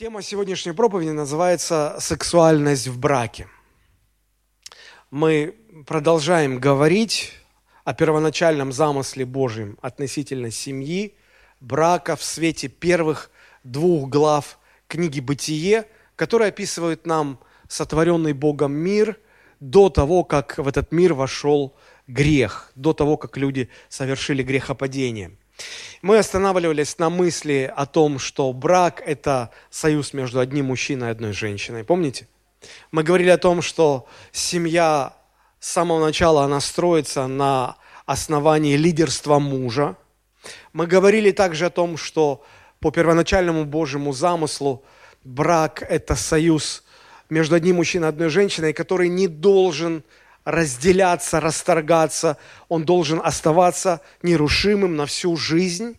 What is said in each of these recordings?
Тема сегодняшней проповеди называется «Сексуальность в браке». Мы продолжаем говорить о первоначальном замысле Божьем относительно семьи, брака в свете первых двух глав книги «Бытие», которые описывают нам сотворенный Богом мир до того, как в этот мир вошел грех, до того, как люди совершили грехопадение – мы останавливались на мысли о том, что брак – это союз между одним мужчиной и одной женщиной. Помните? Мы говорили о том, что семья с самого начала, она строится на основании лидерства мужа. Мы говорили также о том, что по первоначальному Божьему замыслу брак – это союз между одним мужчиной и одной женщиной, который не должен разделяться, расторгаться, он должен оставаться нерушимым на всю жизнь,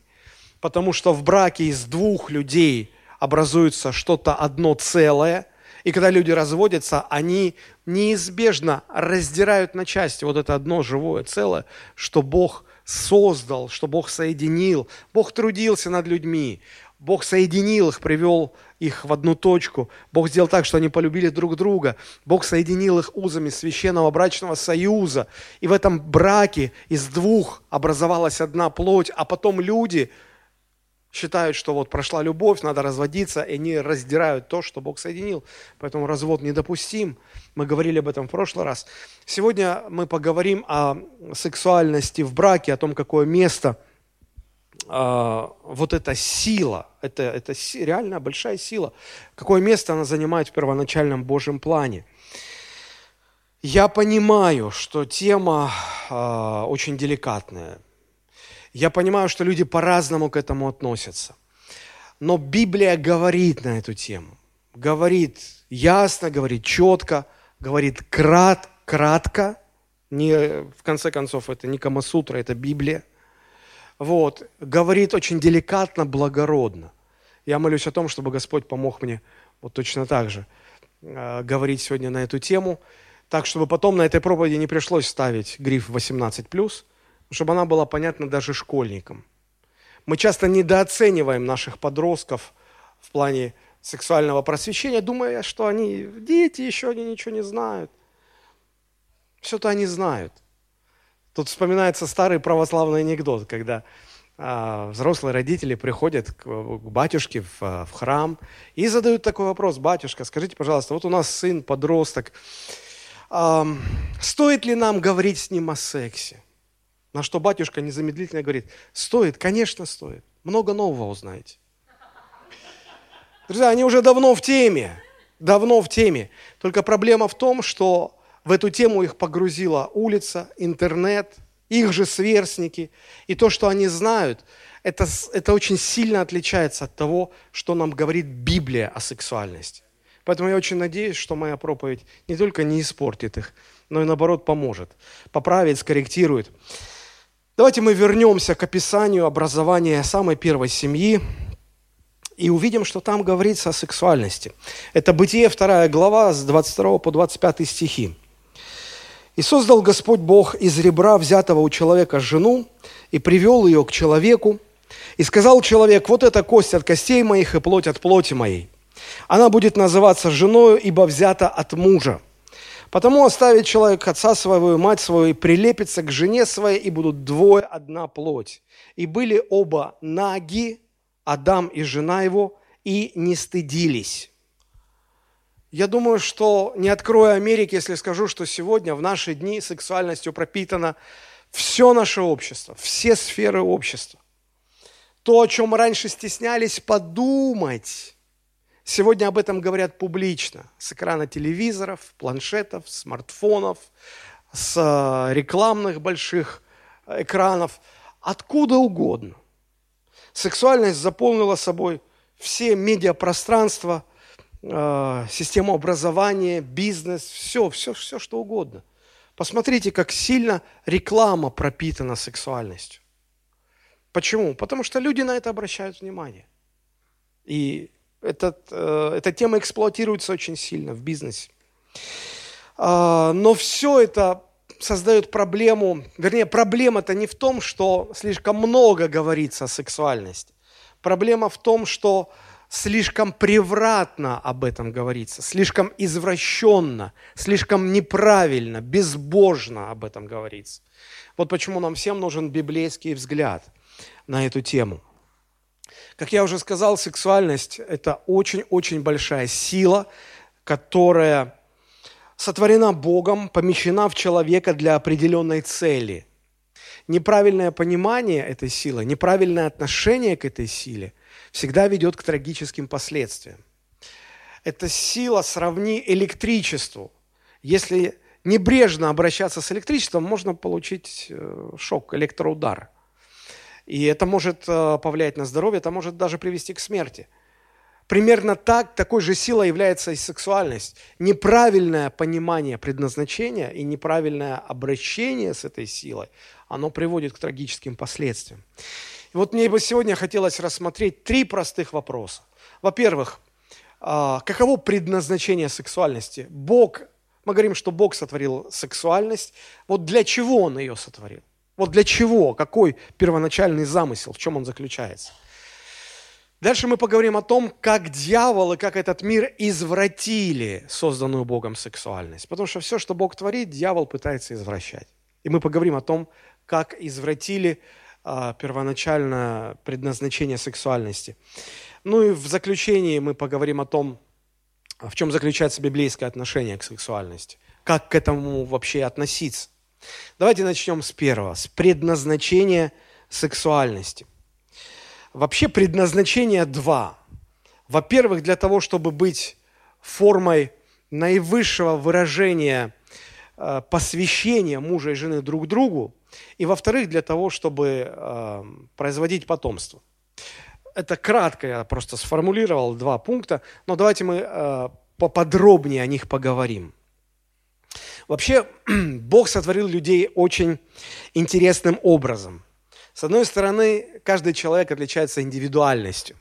потому что в браке из двух людей образуется что-то одно целое, и когда люди разводятся, они неизбежно раздирают на части вот это одно живое целое, что Бог создал, что Бог соединил. Бог трудился над людьми, Бог соединил их, привел их в одну точку. Бог сделал так, что они полюбили друг друга. Бог соединил их узами священного брачного союза. И в этом браке из двух образовалась одна плоть, а потом люди считают, что вот прошла любовь, надо разводиться, и они раздирают то, что Бог соединил. Поэтому развод недопустим. Мы говорили об этом в прошлый раз. Сегодня мы поговорим о сексуальности в браке, о том, какое место – вот эта сила, это, это реально большая сила, какое место она занимает в первоначальном Божьем плане. Я понимаю, что тема э, очень деликатная. Я понимаю, что люди по-разному к этому относятся. Но Библия говорит на эту тему. Говорит ясно, говорит четко, говорит крат, кратко. Не, в конце концов, это не Камасутра, это Библия вот, говорит очень деликатно, благородно. Я молюсь о том, чтобы Господь помог мне вот точно так же э, говорить сегодня на эту тему, так, чтобы потом на этой проповеди не пришлось ставить гриф 18+, чтобы она была понятна даже школьникам. Мы часто недооцениваем наших подростков в плане сексуального просвещения, думая, что они дети, еще они ничего не знают. Все-то они знают. Тут вспоминается старый православный анекдот, когда а, взрослые родители приходят к, к батюшке в, а, в храм и задают такой вопрос, батюшка, скажите, пожалуйста, вот у нас сын подросток, а, стоит ли нам говорить с ним о сексе? На что батюшка незамедлительно говорит, стоит, конечно стоит, много нового узнаете. Друзья, они уже давно в теме, давно в теме. Только проблема в том, что в эту тему их погрузила улица, интернет, их же сверстники. И то, что они знают, это, это очень сильно отличается от того, что нам говорит Библия о сексуальности. Поэтому я очень надеюсь, что моя проповедь не только не испортит их, но и наоборот поможет, поправит, скорректирует. Давайте мы вернемся к описанию образования самой первой семьи и увидим, что там говорится о сексуальности. Это Бытие, вторая глава, с 22 по 25 стихи. И создал Господь Бог из ребра, взятого у человека, жену, и привел ее к человеку. И сказал человек, вот эта кость от костей моих и плоть от плоти моей. Она будет называться женою, ибо взята от мужа. Потому оставит человек отца своего и мать свою, и прилепится к жене своей, и будут двое, одна плоть. И были оба наги, Адам и жена его, и не стыдились. Я думаю, что не открою Америки, если скажу, что сегодня, в наши дни, сексуальностью пропитано все наше общество, все сферы общества. То, о чем раньше стеснялись подумать, сегодня об этом говорят публично. С экрана телевизоров, планшетов, смартфонов, с э, рекламных больших экранов, откуда угодно. Сексуальность заполнила собой все медиапространства – э, систему образования, бизнес, все, все, все, что угодно. Посмотрите, как сильно реклама пропитана сексуальностью. Почему? Потому что люди на это обращают внимание. И этот, э, эта тема эксплуатируется очень сильно в бизнесе. Э, но все это создает проблему, вернее, проблема-то не в том, что слишком много говорится о сексуальности. Проблема в том, что слишком превратно об этом говорится, слишком извращенно, слишком неправильно, безбожно об этом говорится. Вот почему нам всем нужен библейский взгляд на эту тему. Как я уже сказал, сексуальность – это очень-очень большая сила, которая сотворена Богом, помещена в человека для определенной цели. Неправильное понимание этой силы, неправильное отношение к этой силе всегда ведет к трагическим последствиям. Эта сила сравни электричеству. Если небрежно обращаться с электричеством, можно получить э, шок, электроудар. И это может э, повлиять на здоровье, это может даже привести к смерти – Примерно так, такой же силой является и сексуальность. Неправильное понимание предназначения и неправильное обращение с этой силой, оно приводит к трагическим последствиям. И вот мне бы сегодня хотелось рассмотреть три простых вопроса. Во-первых, а, каково предназначение сексуальности? Бог, мы говорим, что Бог сотворил сексуальность. Вот для чего Он ее сотворил? Вот для чего? Какой первоначальный замысел? В чем он заключается? Дальше мы поговорим о том, как дьявол и как этот мир извратили созданную Богом сексуальность. Потому что все, что Бог творит, дьявол пытается извращать. И мы поговорим о том, как извратили первоначальное предназначение сексуальности. Ну и в заключении мы поговорим о том, в чем заключается библейское отношение к сексуальности. Как к этому вообще относиться. Давайте начнем с первого, с предназначения сексуальности. Вообще предназначение два. Во-первых, для того, чтобы быть формой наивысшего выражения э, посвящения мужа и жены друг другу, и во-вторых, для того, чтобы э, производить потомство. Это кратко я просто сформулировал два пункта, но давайте мы э, поподробнее о них поговорим. Вообще, Бог сотворил людей очень интересным образом – с одной стороны, каждый человек отличается индивидуальностью.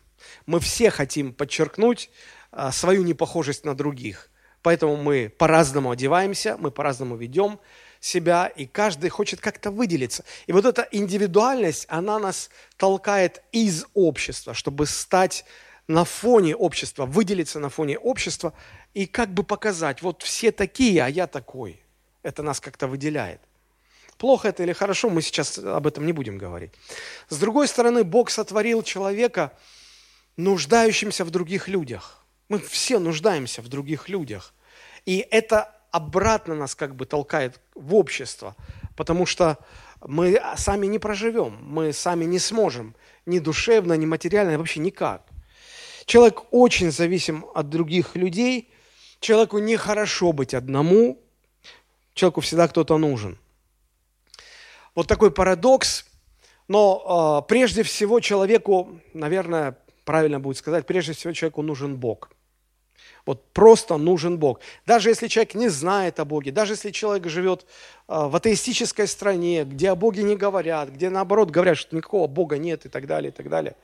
Мы все хотим подчеркнуть а, свою непохожесть на других. Поэтому мы по-разному одеваемся, мы по-разному ведем себя, и каждый хочет как-то выделиться. И вот эта индивидуальность, она нас толкает из общества, чтобы стать на фоне общества, выделиться на фоне общества и как бы показать, вот все такие, а я такой. Это нас как-то выделяет. Плохо это или хорошо, мы сейчас об этом не будем говорить. С другой стороны, Бог сотворил человека нуждающимся в других людях. Мы все нуждаемся в других людях. И это обратно нас как бы толкает в общество, потому что мы сами не проживем, мы сами не сможем ни душевно, ни материально, вообще никак. Человек очень зависим от других людей, человеку нехорошо быть одному, человеку всегда кто-то нужен – вот такой парадокс, но э, прежде всего человеку, наверное, правильно будет сказать, прежде всего человеку нужен Бог. Вот просто нужен Бог. Даже если человек не знает о Боге, даже если человек живет э, в атеистической стране, где о Боге не говорят, где наоборот говорят, что никакого Бога нет и так далее, и так далее.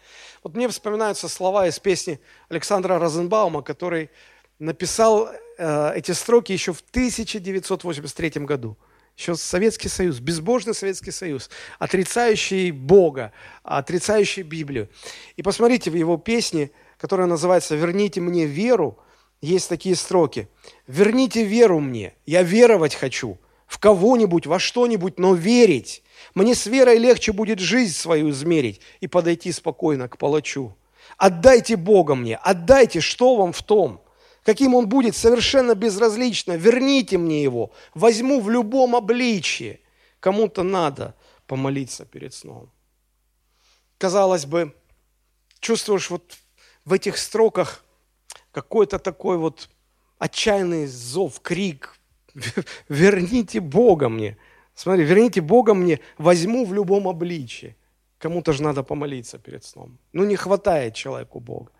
Вот мне вспоминаются слова из песни Александра Розенбаума, который написал э, эти строки еще в 1983 году еще Советский Союз, безбожный Советский Союз, отрицающий Бога, отрицающий Библию. И посмотрите в его песне, которая называется «Верните мне веру», есть такие строки. «Верните веру мне, я веровать хочу, в кого-нибудь, во что-нибудь, но верить. Мне с верой легче будет жизнь свою измерить и подойти спокойно к палачу. Отдайте Бога мне, отдайте, что вам в том – каким он будет, совершенно безразлично. Верните мне его, возьму в любом обличии. Кому-то надо помолиться перед сном. Казалось бы, чувствуешь вот в этих строках какой-то такой вот отчаянный зов, крик. Верните Бога мне. Смотри, верните Бога мне, возьму в любом обличии. Кому-то же надо помолиться перед сном. Ну, не хватает человеку Бога.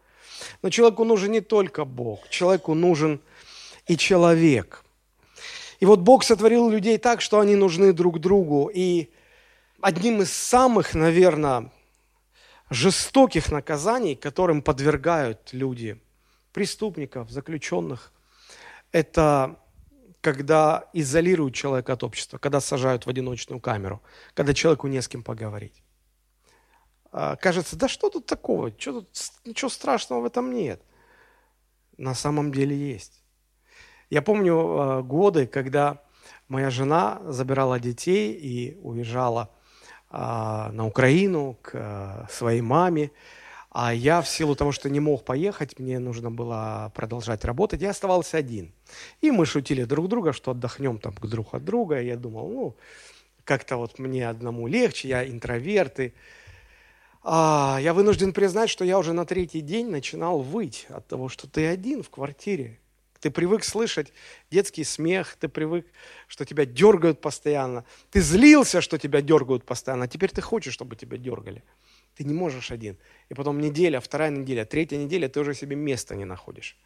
Но человеку нужен не только Бог, человеку нужен и человек. И вот Бог сотворил людей так, что они нужны друг другу. И одним из самых, наверное, жестоких наказаний, которым подвергают люди, преступников, заключенных, это когда изолируют человека от общества, когда сажают в одиночную камеру, когда человеку не с кем поговорить. а, кажется, да что тут такого, что тут, ничего страшного в этом нет. На самом деле есть. Я помню а, годы, когда моя жена забирала детей и уезжала а, на Украину к своей маме, а я в силу того, что не мог поехать, мне нужно было продолжать работать, я оставался один. И мы шутили друг друга, что отдохнем там друг от друга. И я думал, ну, как-то вот мне одному легче, я интроверт. И, а, я вынужден признать, что я уже на третий день начинал выть от того, что ты один в квартире. Ты привык слышать детский смех, ты привык, что тебя дергают постоянно. Ты злился, что тебя дергают постоянно, а теперь ты хочешь, чтобы тебя дергали. Ты не можешь один. И потом неделя, вторая неделя, третья неделя, ты уже себе места не находишь.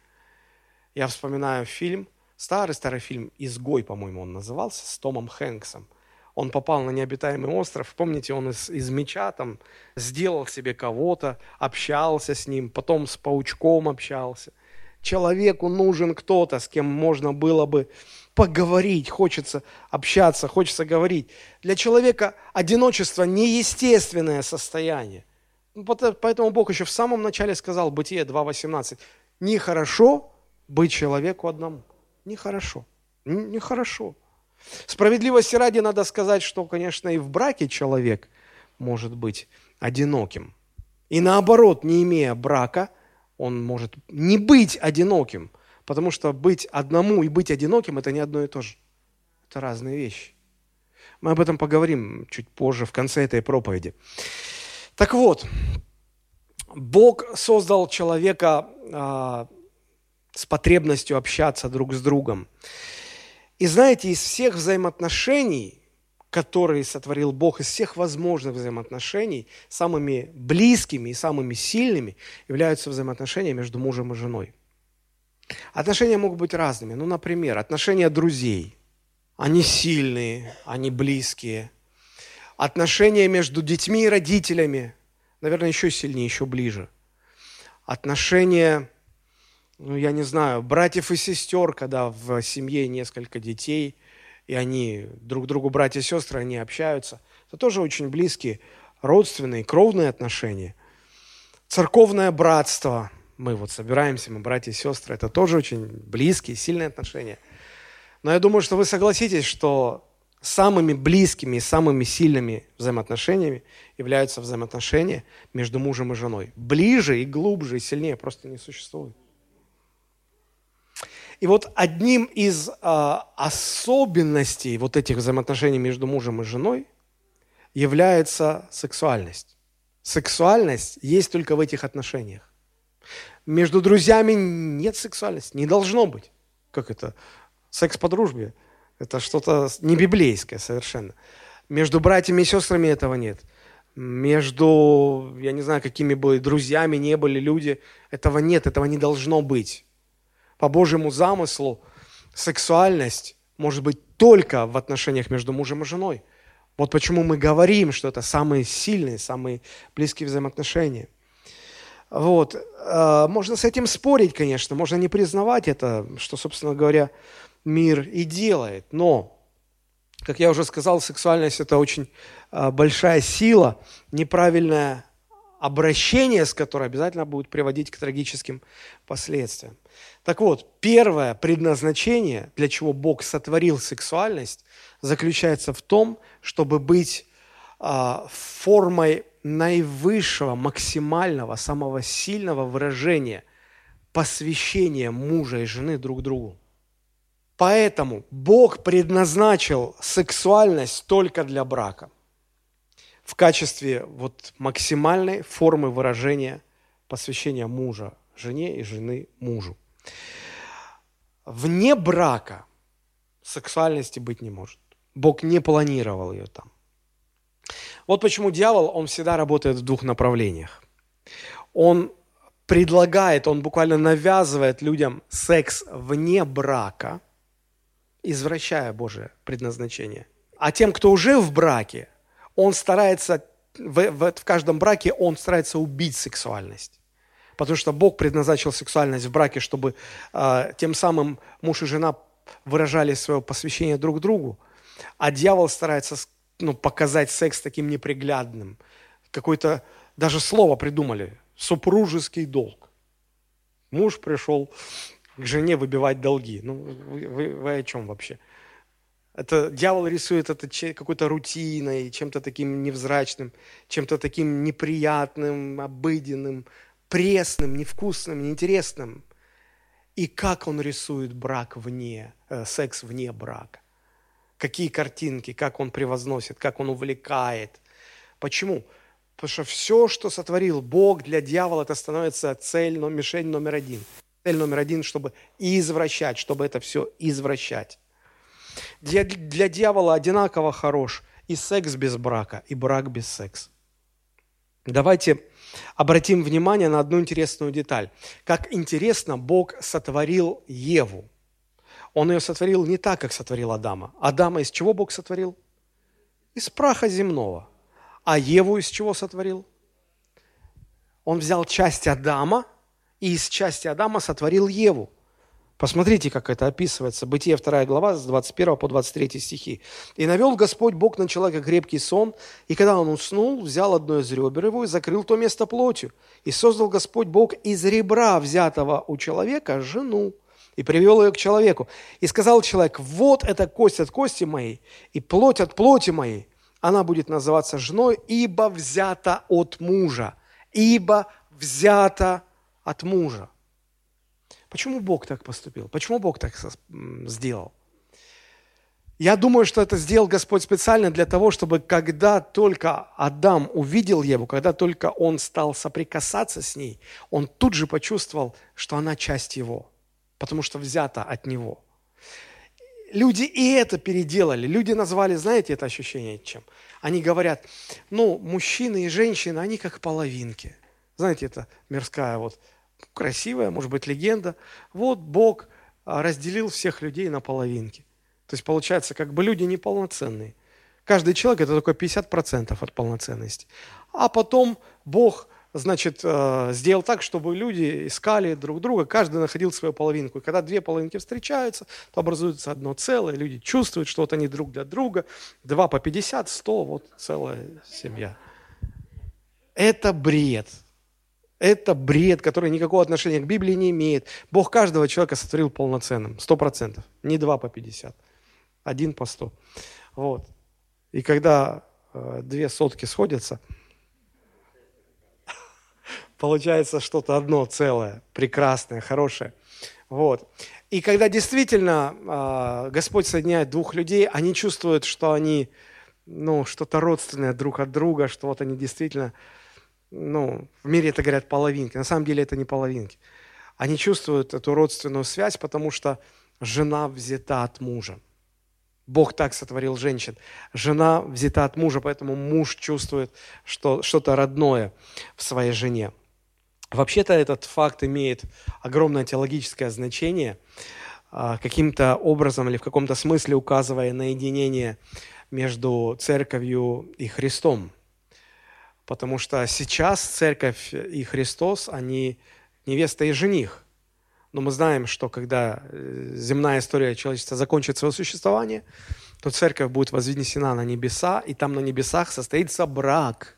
Я вспоминаю фильм, старый-старый фильм «Изгой», по-моему, он назывался, с Томом Хэнксом. Он попал на необитаемый остров. Помните, он из, из меча там сделал себе кого-то, общался с ним, потом с паучком общался. Человеку нужен кто-то, с кем можно было бы поговорить, хочется общаться, хочется говорить. Для человека одиночество – неестественное состояние. Ну, поэтому Бог еще в самом начале сказал, Бытие 2.18, нехорошо быть человеку одному. Нехорошо. Нехорошо. Справедливости ради надо сказать, что, конечно, и в браке человек может быть одиноким. И наоборот, не имея брака, он может не быть одиноким – Потому что быть одному и быть одиноким – это не одно и то же. Это разные вещи. Мы об этом поговорим чуть позже, в конце этой проповеди. Так вот, Бог создал человека а, с потребностью общаться друг с другом. И знаете, из всех взаимоотношений, которые сотворил Бог, из всех возможных взаимоотношений, самыми близкими и самыми сильными являются взаимоотношения между мужем и женой – Отношения могут быть разными. Ну, например, отношения друзей. Они сильные, они близкие. Отношения между детьми и родителями, наверное, еще сильнее, еще ближе. Отношения, ну, я не знаю, братьев и сестер, когда в семье несколько детей, и они друг другу братья и сестры, они общаются. Это тоже очень близкие, родственные, кровные отношения. Церковное братство – мы вот собираемся, мы братья и сестры, это тоже очень близкие, сильные отношения. Но я думаю, что вы согласитесь, что самыми близкими и самыми сильными взаимоотношениями являются взаимоотношения между мужем и женой. Ближе и глубже и сильнее просто не существует. И вот одним из э, особенностей вот этих взаимоотношений между мужем и женой является сексуальность. Сексуальность есть только в этих отношениях. Между друзьями нет сексуальности, не должно быть. Как это? Секс по дружбе. Это что-то не библейское совершенно. Между братьями и сестрами этого нет. Между, я не знаю, какими бы друзьями не были люди, этого нет, этого не должно быть. По Божьему замыслу сексуальность может быть только в отношениях между мужем и женой. Вот почему мы говорим, что это самые сильные, самые близкие взаимоотношения – вот. А, можно с этим спорить, конечно, можно не признавать это, что, собственно говоря, мир и делает. Но, как я уже сказал, сексуальность – это очень а, большая сила, неправильное обращение с которой обязательно будет приводить к трагическим последствиям. Так вот, первое предназначение, для чего Бог сотворил сексуальность, заключается в том, чтобы быть а, формой наивысшего, максимального, самого сильного выражения посвящения мужа и жены друг другу. Поэтому Бог предназначил сексуальность только для брака в качестве вот максимальной формы выражения посвящения мужа жене и жены мужу. Вне брака сексуальности быть не может. Бог не планировал ее там. Вот почему дьявол, он всегда работает в двух направлениях. Он предлагает, он буквально навязывает людям секс вне брака, извращая Божие предназначение. А тем, кто уже в браке, он старается, в, в, в каждом браке он старается убить сексуальность. Потому что Бог предназначил сексуальность в браке, чтобы э, тем самым муж и жена выражали свое посвящение друг другу. А дьявол старается ну, показать секс таким неприглядным, какой-то даже слово придумали – супружеский долг. Муж пришел к жене выбивать долги. Ну, вы, вы, вы о чем вообще? Это дьявол рисует это какой-то рутиной, чем-то таким невзрачным, чем-то таким неприятным, обыденным, пресным, невкусным, неинтересным. И как он рисует брак вне, э, секс вне брака. Какие картинки, как он превозносит, как он увлекает. Почему? Потому что все, что сотворил Бог для дьявола, это становится цель, но мишень номер один. Цель номер один, чтобы извращать, чтобы это все извращать. Для, для дьявола одинаково хорош и секс без брака, и брак без секса. Давайте обратим внимание на одну интересную деталь. Как интересно Бог сотворил Еву. Он ее сотворил не так, как сотворил Адама. Адама из чего Бог сотворил? Из праха земного. А Еву из чего сотворил? Он взял часть Адама и из части Адама сотворил Еву. Посмотрите, как это описывается. Бытие 2 глава, с 21 по 23 стихи. «И навел Господь Бог на человека крепкий сон, и когда он уснул, взял одно из ребер его и закрыл то место плотью. И создал Господь Бог из ребра, взятого у человека, жену, и привел ее к человеку. И сказал человек, вот эта кость от кости моей, и плоть от плоти моей. Она будет называться женой, ибо взята от мужа. Ибо взята от мужа. Почему Бог так поступил? Почему Бог так сделал? Я думаю, что это сделал Господь специально для того, чтобы когда только Адам увидел Еву, когда только он стал соприкасаться с ней, он тут же почувствовал, что она часть его, потому что взята от него. Люди и это переделали. Люди назвали, знаете, это ощущение чем? Они говорят, ну, мужчины и женщины, они как половинки. Знаете, это мирская вот красивая, может быть, легенда. Вот Бог а, разделил всех людей на половинки. То есть получается, как бы люди неполноценные. Каждый человек – это только 50% от полноценности. А потом Бог, значит, э, сделал так, чтобы люди искали друг друга, каждый находил свою половинку. И когда две половинки встречаются, то образуется одно целое, люди чувствуют, что вот они друг для друга. Два по 50, 100, вот целая семья. Это бред. Это бред, который никакого отношения к Библии не имеет. Бог каждого человека сотворил полноценным, сто процентов. Не два по пятьдесят, один по сто. Вот. И когда э, две сотки сходятся, получается что-то одно целое, прекрасное, хорошее. Вот. И когда действительно э, Господь соединяет двух людей, они чувствуют, что они ну, что-то родственное друг от друга, что вот они действительно ну, в мире это говорят половинки, на самом деле это не половинки. Они чувствуют эту родственную связь, потому что жена взята от мужа. Бог так сотворил женщин. Жена взята от мужа, поэтому муж чувствует что, что-то родное в своей жене. Вообще-то этот факт имеет огромное теологическое значение, а, каким-то образом или в каком-то смысле указывая на единение между церковью и Христом. Потому что сейчас церковь и Христос, они невеста и жених. Но мы знаем, что когда э, земная история человечества закончит свое существование, то церковь будет вознесена на небеса, и там на небесах состоится брак,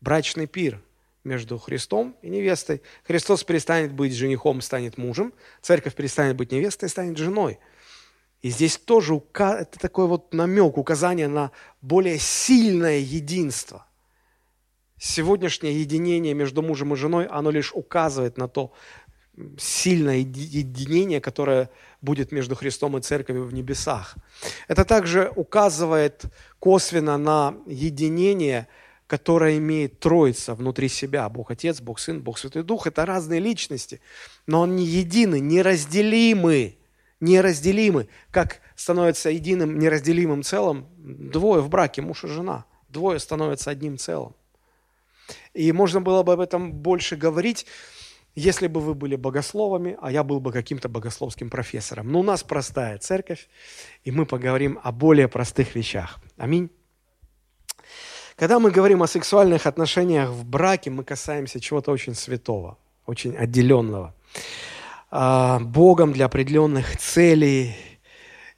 брачный пир между Христом и невестой. Христос перестанет быть женихом, станет мужем, церковь перестанет быть невестой, станет женой. И здесь тоже это такой вот намек, указание на более сильное единство – сегодняшнее единение между мужем и женой, оно лишь указывает на то сильное единение, которое будет между Христом и Церковью в небесах. Это также указывает косвенно на единение, которое имеет Троица внутри себя. Бог Отец, Бог Сын, Бог Святой Дух. Это разные личности, но они едины, неразделимы. Неразделимы. Как становится единым, неразделимым целым двое в браке, муж и жена. Двое становятся одним целым. И можно было бы об этом больше говорить, если бы вы были богословами, а я был бы каким-то богословским профессором. Но у нас простая церковь, и мы поговорим о более простых вещах. Аминь. Когда мы говорим о сексуальных отношениях в браке, мы касаемся чего-то очень святого, очень отделенного. А, Богом для определенных целей.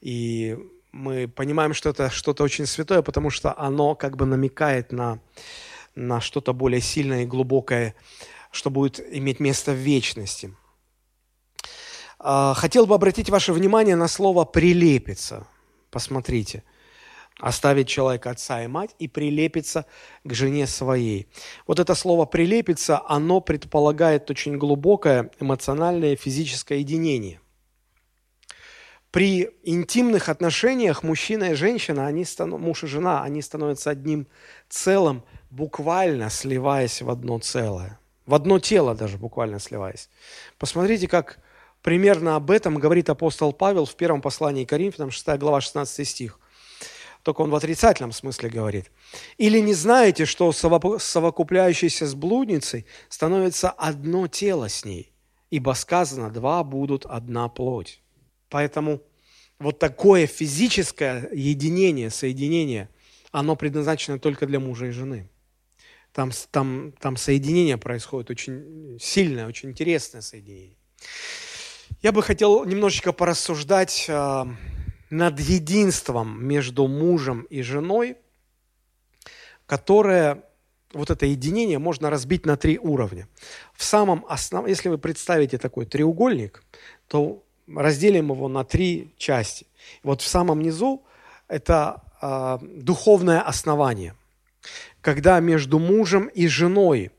И мы понимаем, что это что-то очень святое, потому что оно как бы намекает на на что-то более сильное и глубокое, что будет иметь место в вечности. А, хотел бы обратить ваше внимание на слово «прилепиться». Посмотрите. Оставить человека отца и мать и прилепиться к жене своей. Вот это слово «прилепиться», оно предполагает очень глубокое эмоциональное физическое единение. При интимных отношениях мужчина и женщина, они станов... муж и жена, они становятся одним целым, буквально сливаясь в одно целое. В одно тело даже буквально сливаясь. Посмотрите, как Примерно об этом говорит апостол Павел в первом послании Коринфянам, 6 глава, 16 стих. Только он в отрицательном смысле говорит. «Или не знаете, что совокупляющийся с блудницей становится одно тело с ней, ибо сказано, два будут одна плоть». Поэтому вот такое физическое единение, соединение, оно предназначено только для мужа и жены. Там, там, там соединение происходит очень сильное, очень интересное соединение. Я бы хотел немножечко порассуждать э, над единством между мужем и женой, которое, вот это единение можно разбить на три уровня. В самом основном, если вы представите такой треугольник, то разделим его на три части. Вот в самом низу это э, духовное основание, когда между мужем и женой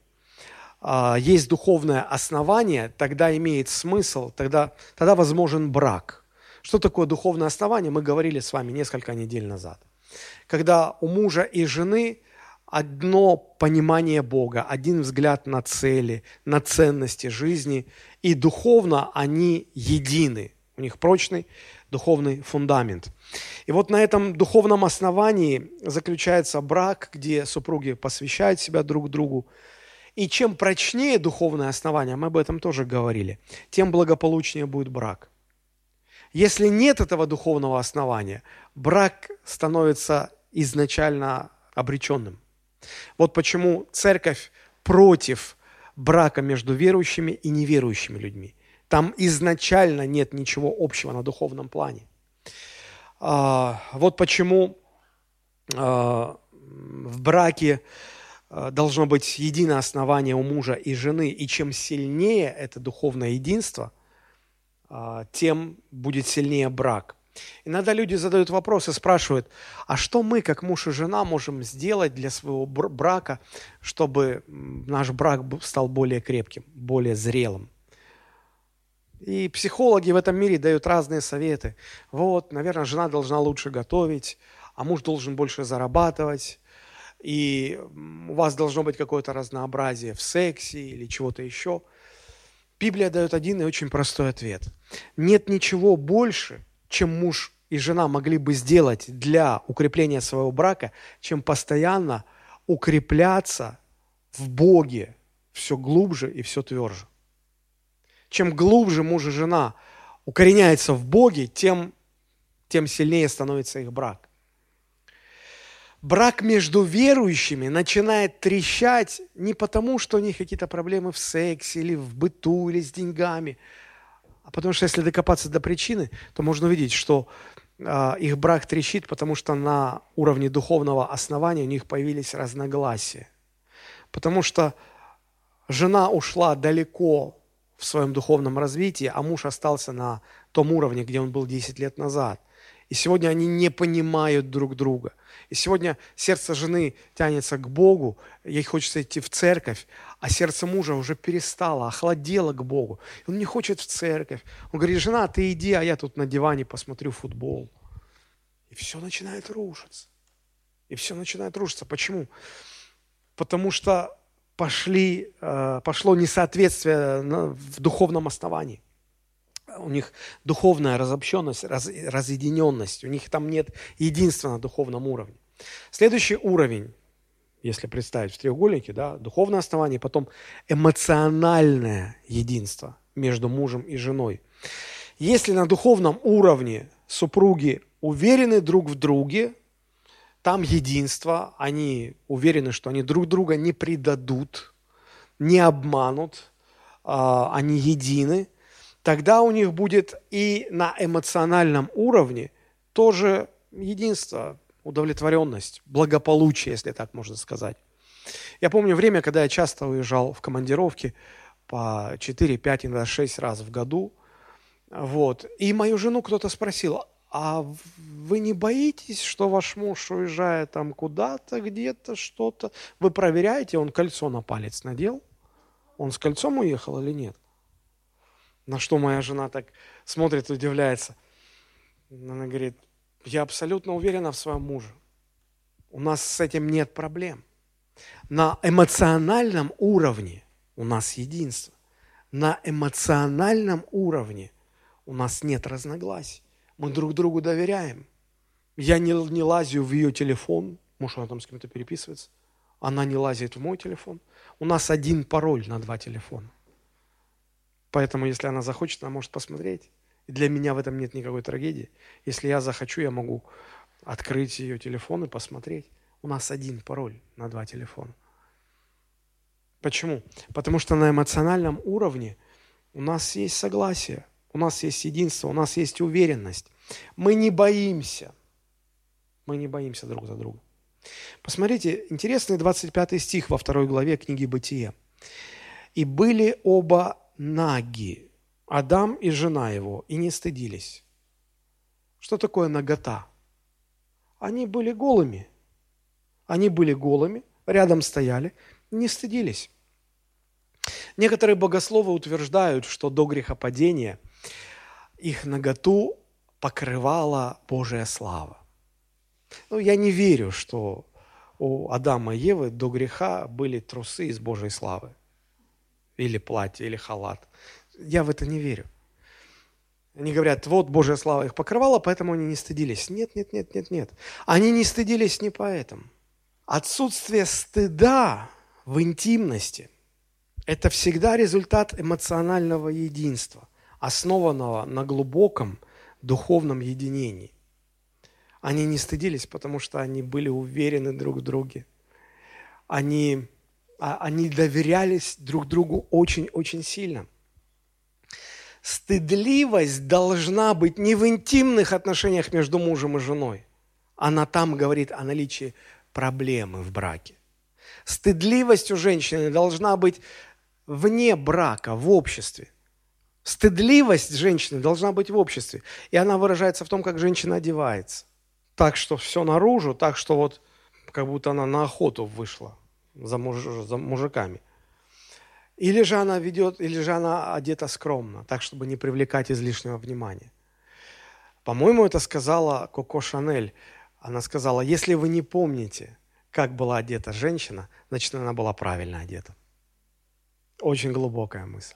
а, есть духовное основание, тогда имеет смысл, тогда, тогда возможен брак. Что такое духовное основание, мы говорили с вами несколько недель назад. Когда у мужа и жены одно понимание Бога, один взгляд на цели, на ценности жизни, и духовно они едины. У них прочный духовный фундамент. И вот на этом духовном основании заключается брак, где супруги посвящают себя друг другу, и чем прочнее духовное основание, мы об этом тоже говорили, тем благополучнее будет брак. Если нет этого духовного основания, брак становится изначально обреченным. Вот почему церковь против брака между верующими и неверующими людьми. Там изначально нет ничего общего на духовном плане. А, вот почему а, в браке Э, должно быть единое основание у мужа и жены, и чем сильнее это духовное единство, тем будет сильнее брак. Иногда люди задают вопросы, спрашивают, а что мы, как муж и жена, можем сделать для своего брака, чтобы наш брак стал более крепким, более зрелым? И психологи в этом мире дают разные советы. Вот, наверное, жена должна лучше готовить, а муж должен больше зарабатывать, и у вас должно быть какое-то разнообразие в сексе или чего-то еще. Библия дает один и очень простой ответ. Нет ничего больше, чем муж и жена могли бы сделать для укрепления своего брака, чем постоянно укрепляться в Боге все глубже и все тверже. Чем глубже муж и жена укореняются в Боге, тем, тем сильнее становится их брак брак между верующими начинает трещать не потому, что у них какие-то проблемы в сексе или в быту, или с деньгами, а потому что если докопаться до причины, то можно увидеть, что э, их брак трещит, потому что на уровне духовного основания у них появились разногласия. Потому что жена ушла далеко в своем духовном развитии, а муж остался на том уровне, где он был 10 лет назад. И сегодня они не понимают друг друга. И сегодня сердце жены тянется к Богу, ей хочется идти в церковь, а сердце мужа уже перестало, охладело к Богу. Он не хочет в церковь. Он говорит, жена, ты иди, а я тут на диване посмотрю футбол. И все начинает рушиться. И все начинает рушиться. Почему? Потому что пошли, э, пошло несоответствие в духовном основании у них духовная разобщенность, раз, разъединенность, у них там нет единства на духовном уровне. Следующий уровень, если представить в треугольнике, да, духовное основание, потом эмоциональное единство между мужем и женой. Если на духовном уровне супруги уверены друг в друге, там единство, они уверены, что они друг друга не предадут, не обманут, а, они едины – тогда у них будет и на эмоциональном уровне тоже единство, удовлетворенность, благополучие, если так можно сказать. Я помню время, когда я часто уезжал в командировки по 4, 5, иногда 6 раз в году. Вот. И мою жену кто-то спросил, а вы не боитесь, что ваш муж, уезжая там куда-то, где-то, что-то, вы проверяете, он кольцо на палец надел? Он с кольцом уехал или нет? На что моя жена так смотрит, удивляется. Она говорит, я абсолютно уверена в своем муже. У нас с этим нет проблем. На эмоциональном уровне у нас единство. На эмоциональном уровне у нас нет разногласий. Мы друг другу доверяем. Я не, не лазю в ее телефон, может, она там с кем-то переписывается. Она не лазит в мой телефон. У нас один пароль на два телефона. Поэтому, если она захочет, она может посмотреть. И для меня в этом нет никакой трагедии. Если я захочу, я могу открыть ее телефон и посмотреть. У нас один пароль на два телефона. Почему? Потому что на эмоциональном уровне у нас есть согласие, у нас есть единство, у нас есть уверенность. Мы не боимся. Мы не боимся друг за друга. Посмотрите, интересный 25 стих во второй главе книги «Бытие». «И были оба наги, Адам и жена его, и не стыдились». Что такое нагота? Они были голыми. Они были голыми, рядом стояли, не стыдились. Некоторые богословы утверждают, что до грехопадения их наготу покрывала Божья слава. Ну, я не верю, что у Адама и Евы до греха были трусы из Божьей славы. Или платье, или халат. Я в это не верю. Они говорят, вот Божья слава их покрывала, поэтому они не стыдились. Нет, нет, нет, нет, нет. Они не стыдились не поэтому. Отсутствие стыда в интимности – это всегда результат эмоционального единства, основанного на глубоком духовном единении. Они не стыдились, потому что они были уверены друг в друге. Они, а, они доверялись друг другу очень-очень сильно – стыдливость должна быть не в интимных отношениях между мужем и женой. Она там говорит о наличии проблемы в браке. Стыдливость у женщины должна быть вне брака, в обществе. Стыдливость женщины должна быть в обществе. И она выражается в том, как женщина одевается. Так, что все наружу, так, что вот как будто она на охоту вышла за, муж, за мужиками. Или же она ведет, или же она одета скромно, так, чтобы не привлекать излишнего внимания. По-моему, это сказала Коко Шанель. Она сказала, если вы не помните, как была одета женщина, значит, она была правильно одета. Очень глубокая мысль.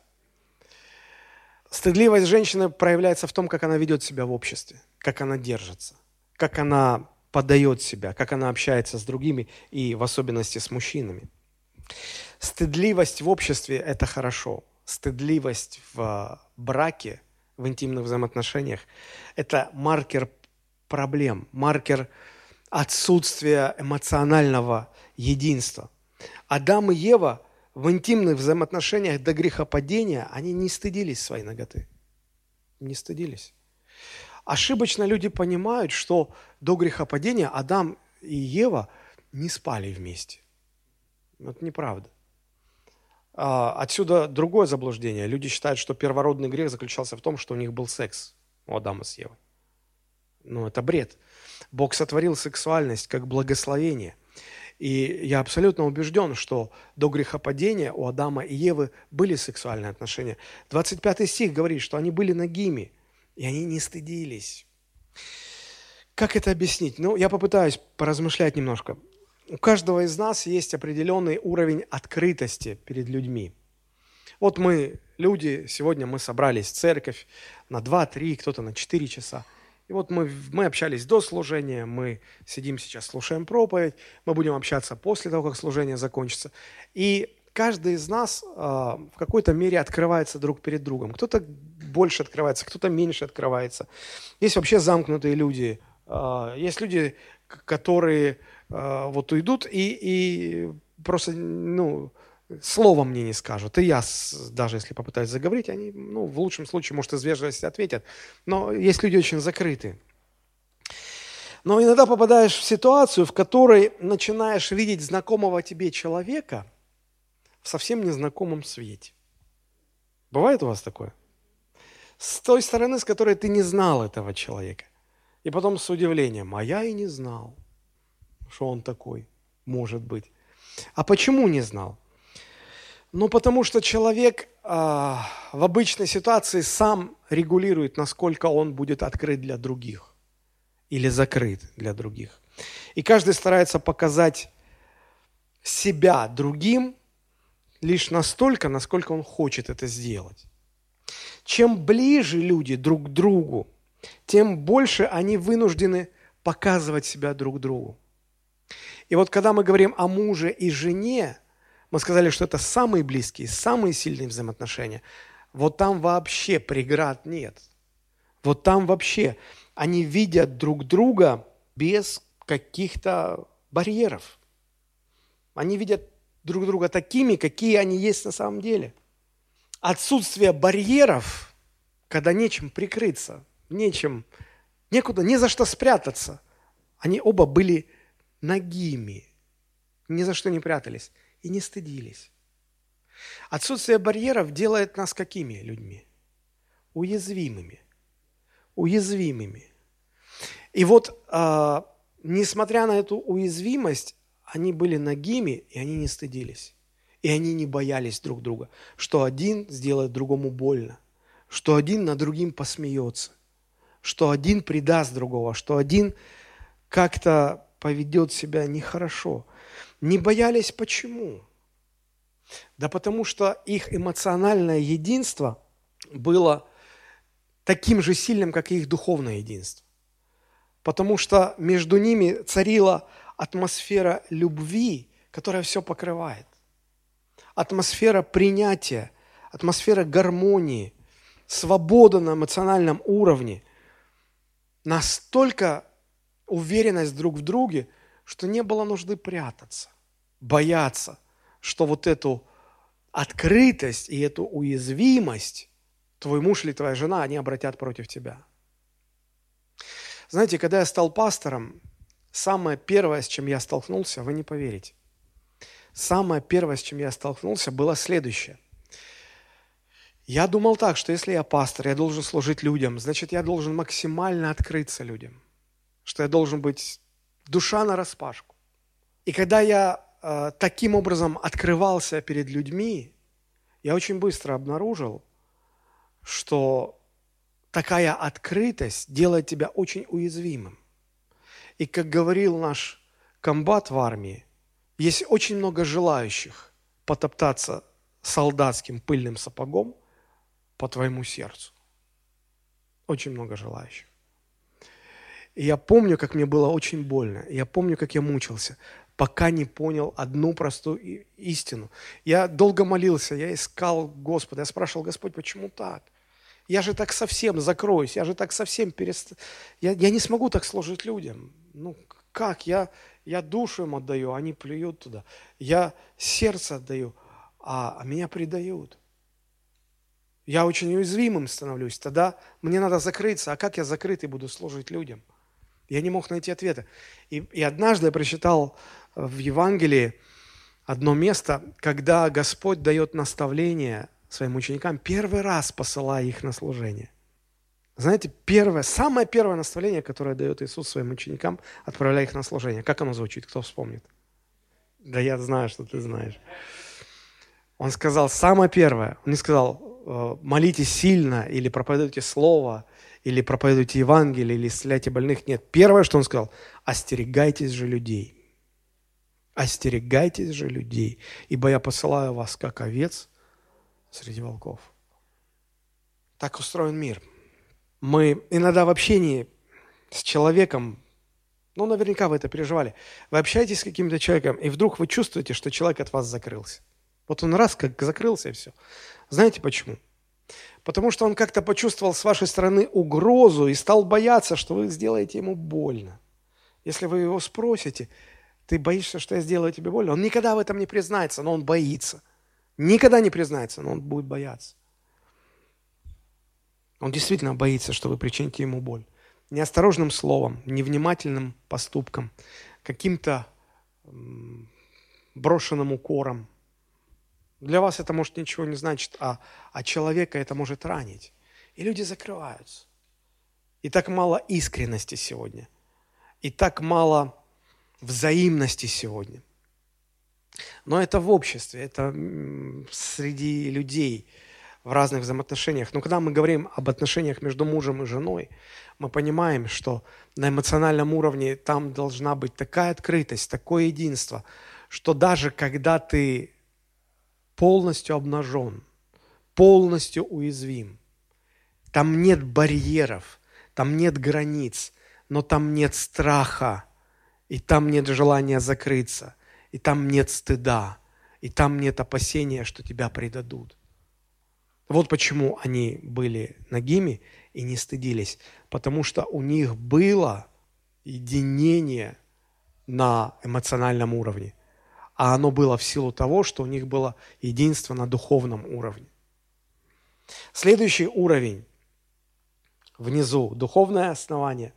Стыдливость женщины проявляется в том, как она ведет себя в обществе, как она держится, как она подает себя, как она общается с другими и в особенности с мужчинами. Стыдливость в обществе – это хорошо. Стыдливость в браке, в интимных взаимоотношениях – это маркер проблем, маркер отсутствия эмоционального единства. Адам и Ева в интимных взаимоотношениях до грехопадения, они не стыдились своей ноготы. Не стыдились. Ошибочно люди понимают, что до грехопадения Адам и Ева не спали вместе. Это неправда. А, отсюда другое заблуждение. Люди считают, что первородный грех заключался в том, что у них был секс у Адама с Евой. Но это бред. Бог сотворил сексуальность как благословение. И я абсолютно убежден, что до грехопадения у Адама и Евы были сексуальные отношения. 25 стих говорит, что они были нагими, и они не стыдились. Как это объяснить? Ну, я попытаюсь поразмышлять немножко у каждого из нас есть определенный уровень открытости перед людьми. Вот мы, люди, сегодня мы собрались в церковь на 2-3, кто-то на 4 часа. И вот мы, мы общались до служения, мы сидим сейчас, слушаем проповедь, мы будем общаться после того, как служение закончится. И каждый из нас э, в какой-то мере открывается друг перед другом. Кто-то больше открывается, кто-то меньше открывается. Есть вообще замкнутые люди, э, есть люди, которые э, вот уйдут и, и просто, ну, слова мне не скажут. И я, даже если попытаюсь заговорить, они, ну, в лучшем случае, может, из вежливости ответят. Но есть люди очень закрытые. Но иногда попадаешь в ситуацию, в которой начинаешь видеть знакомого тебе человека в совсем незнакомом свете. Бывает у вас такое? С той стороны, с которой ты не знал этого человека. И потом с удивлением, а я и не знал, что он такой может быть. А почему не знал? Ну, потому что человек а, в обычной ситуации сам регулирует, насколько он будет открыт для других или закрыт для других. И каждый старается показать себя другим лишь настолько, насколько он хочет это сделать. Чем ближе люди друг к другу, тем больше они вынуждены показывать себя друг другу. И вот когда мы говорим о муже и жене, мы сказали, что это самые близкие, самые сильные взаимоотношения. Вот там вообще преград нет. Вот там вообще они видят друг друга без каких-то барьеров. Они видят друг друга такими, какие они есть на самом деле. Отсутствие барьеров, когда нечем прикрыться, нечем, некуда, не за что спрятаться. Они оба были нагими, ни за что не прятались и не стыдились. Отсутствие барьеров делает нас какими людьми? Уязвимыми. Уязвимыми. И вот, э, несмотря на эту уязвимость, они были нагими, и они не стыдились. И они не боялись друг друга, что один сделает другому больно, что один над другим посмеется, что один предаст другого, что один как-то поведет себя нехорошо. Не боялись почему? Да потому что их эмоциональное единство было таким же сильным, как и их духовное единство. Потому что между ними царила атмосфера любви, которая все покрывает. Атмосфера принятия, атмосфера гармонии, свобода на эмоциональном уровне. Настолько уверенность друг в друге, что не было нужды прятаться, бояться, что вот эту открытость и эту уязвимость твой муж или твоя жена, они обратят против тебя. Знаете, когда я стал пастором, самое первое, с чем я столкнулся, вы не поверите. Самое первое, с чем я столкнулся, было следующее. Я думал так, что если я пастор, я должен служить людям, значит, я должен максимально открыться людям что я должен быть душа на распашку. И когда я таким образом открывался перед людьми, я очень быстро обнаружил, что такая открытость делает тебя очень уязвимым. И как говорил наш комбат в армии, есть очень много желающих потоптаться солдатским пыльным сапогом по твоему сердцу. Очень много желающих. И я помню, как мне было очень больно. Я помню, как я мучился, пока не понял одну простую истину. Я долго молился, я искал Господа. Я спрашивал, Господь, почему так? Я же так совсем закроюсь, я же так совсем перест... Я, я не смогу так служить людям. Ну, как? Я, я душу им отдаю, они плюют туда. Я сердце отдаю, а, а меня предают. Я очень уязвимым становлюсь. Тогда мне надо закрыться. А как я закрытый буду служить людям? Я не мог найти ответа. И, и однажды я прочитал в Евангелии одно место, когда Господь дает наставление своим ученикам, первый раз посылая их на служение. Знаете, первое, самое первое наставление, которое дает Иисус своим ученикам, отправляя их на служение. Как оно звучит? Кто вспомнит? Да я знаю, что ты знаешь. Он сказал, самое первое, он не сказал, «Э, молитесь сильно или проповедуйте слово, или проповедуйте Евангелие, или исцеляйте больных. Нет. Первое, что он сказал, остерегайтесь же людей. Остерегайтесь же людей, ибо я посылаю вас, как овец, среди волков. Так устроен мир. Мы иногда в общении с человеком, ну, наверняка вы это переживали, вы общаетесь с каким-то человеком, и вдруг вы чувствуете, что человек от вас закрылся. Вот он раз как закрылся, и все. Знаете почему? Потому что он как-то почувствовал с вашей стороны угрозу и стал бояться, что вы сделаете ему больно. Если вы его спросите, ты боишься, что я сделаю тебе больно? Он никогда в этом не признается, но он боится. Никогда не признается, но он будет бояться. Он действительно боится, что вы причините ему боль. неосторожным словом, невнимательным поступком, каким-то брошенным укором. Для вас это может ничего не значит, а, а человека это может ранить. И люди закрываются. И так мало искренности сегодня. И так мало взаимности сегодня. Но это в обществе, это среди людей в разных взаимоотношениях. Но когда мы говорим об отношениях между мужем и женой, мы понимаем, что на эмоциональном уровне там должна быть такая открытость, такое единство, что даже когда ты полностью обнажен, полностью уязвим, там нет барьеров, там нет границ, но там нет страха, и там нет желания закрыться, и там нет стыда, и там нет опасения, что тебя предадут. Вот почему они были нагими и не стыдились, потому что у них было единение на эмоциональном уровне, а оно было в силу того, что у них было единство на духовном уровне. Следующий уровень внизу – духовное основание,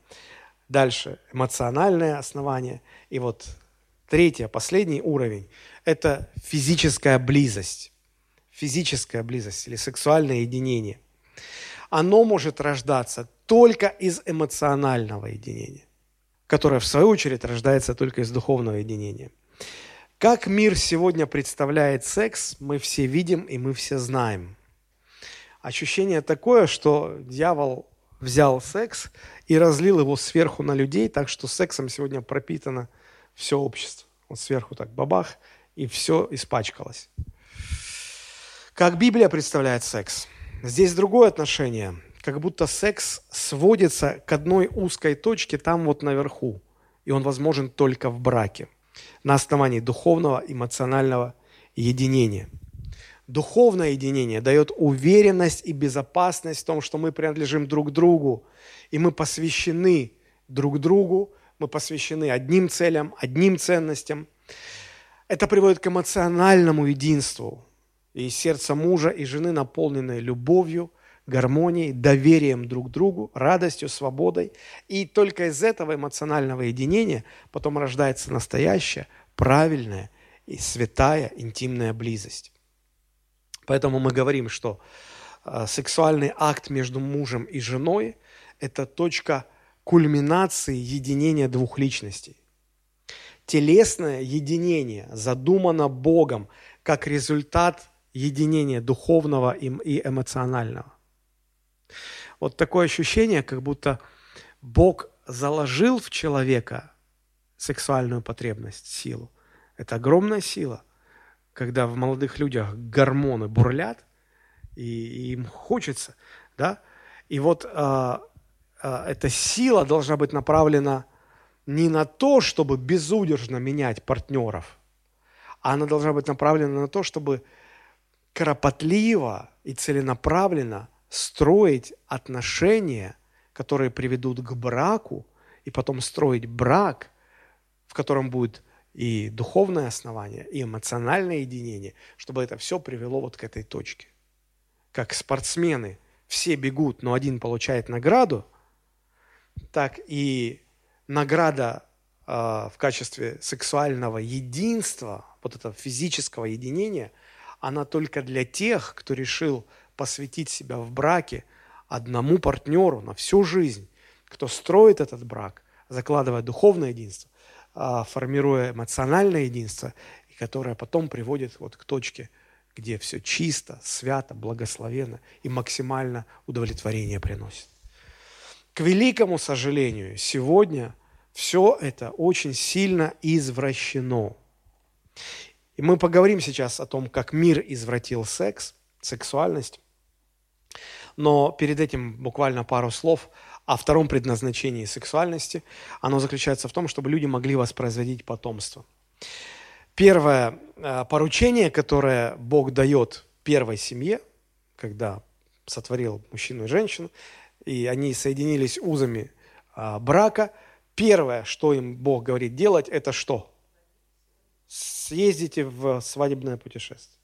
дальше эмоциональное основание, и вот третий, последний уровень – это физическая близость физическая близость или сексуальное единение, оно может рождаться только из эмоционального единения, которое, в свою очередь, рождается только из духовного единения. Как мир сегодня представляет секс, мы все видим и мы все знаем. Ощущение такое, что дьявол взял секс и разлил его сверху на людей, так что сексом сегодня пропитано все общество. Вот сверху так бабах, и все испачкалось. Как Библия представляет секс? Здесь другое отношение. Как будто секс сводится к одной узкой точке там вот наверху. И он возможен только в браке. На основании духовного, эмоционального единения. Духовное единение дает уверенность и безопасность в том, что мы принадлежим друг другу, и мы посвящены друг другу, мы посвящены одним целям, одним ценностям. Это приводит к эмоциональному единству, и сердце мужа и жены, наполненное любовью, гармонией, доверием друг другу, радостью, свободой. И только из этого эмоционального единения потом рождается настоящая, правильная и святая интимная близость. Поэтому мы говорим, что э, сексуальный акт между мужем и женой – это точка кульминации единения двух личностей. Телесное единение задумано Богом как результат единения духовного и эмоционального. Вот такое ощущение, как будто Бог заложил в человека сексуальную потребность, силу. Это огромная сила, когда в молодых людях гормоны бурлят, и, им хочется, да. И вот а, эта сила должна быть направлена не на то, чтобы безудержно менять партнеров, а она должна быть направлена на то, чтобы кропотливо и целенаправленно строить отношения, которые приведут к браку, и потом строить брак, в котором будет и духовное основание, и эмоциональное единение, чтобы это все привело вот к этой точке. Как спортсмены все бегут, но один получает награду, так и награда э, в качестве сексуального единства, вот этого физического единения – она только для тех, кто решил посвятить себя в браке одному партнеру на всю жизнь, кто строит этот брак, закладывая духовное единство, а, формируя эмоциональное единство, и которое потом приводит вот к точке, где все чисто, свято, благословенно и максимально удовлетворение приносит. К великому сожалению, сегодня все это очень сильно извращено. И мы поговорим сейчас о том, как мир извратил секс, сексуальность. Но перед этим буквально пару слов о втором предназначении сексуальности. Оно заключается в том, чтобы люди могли воспроизводить потомство. Первое э, поручение, которое Бог дает первой семье, когда сотворил мужчину и женщину, и они соединились узами а, брака, первое, что им Бог говорит делать, это что? съездите в свадебное путешествие.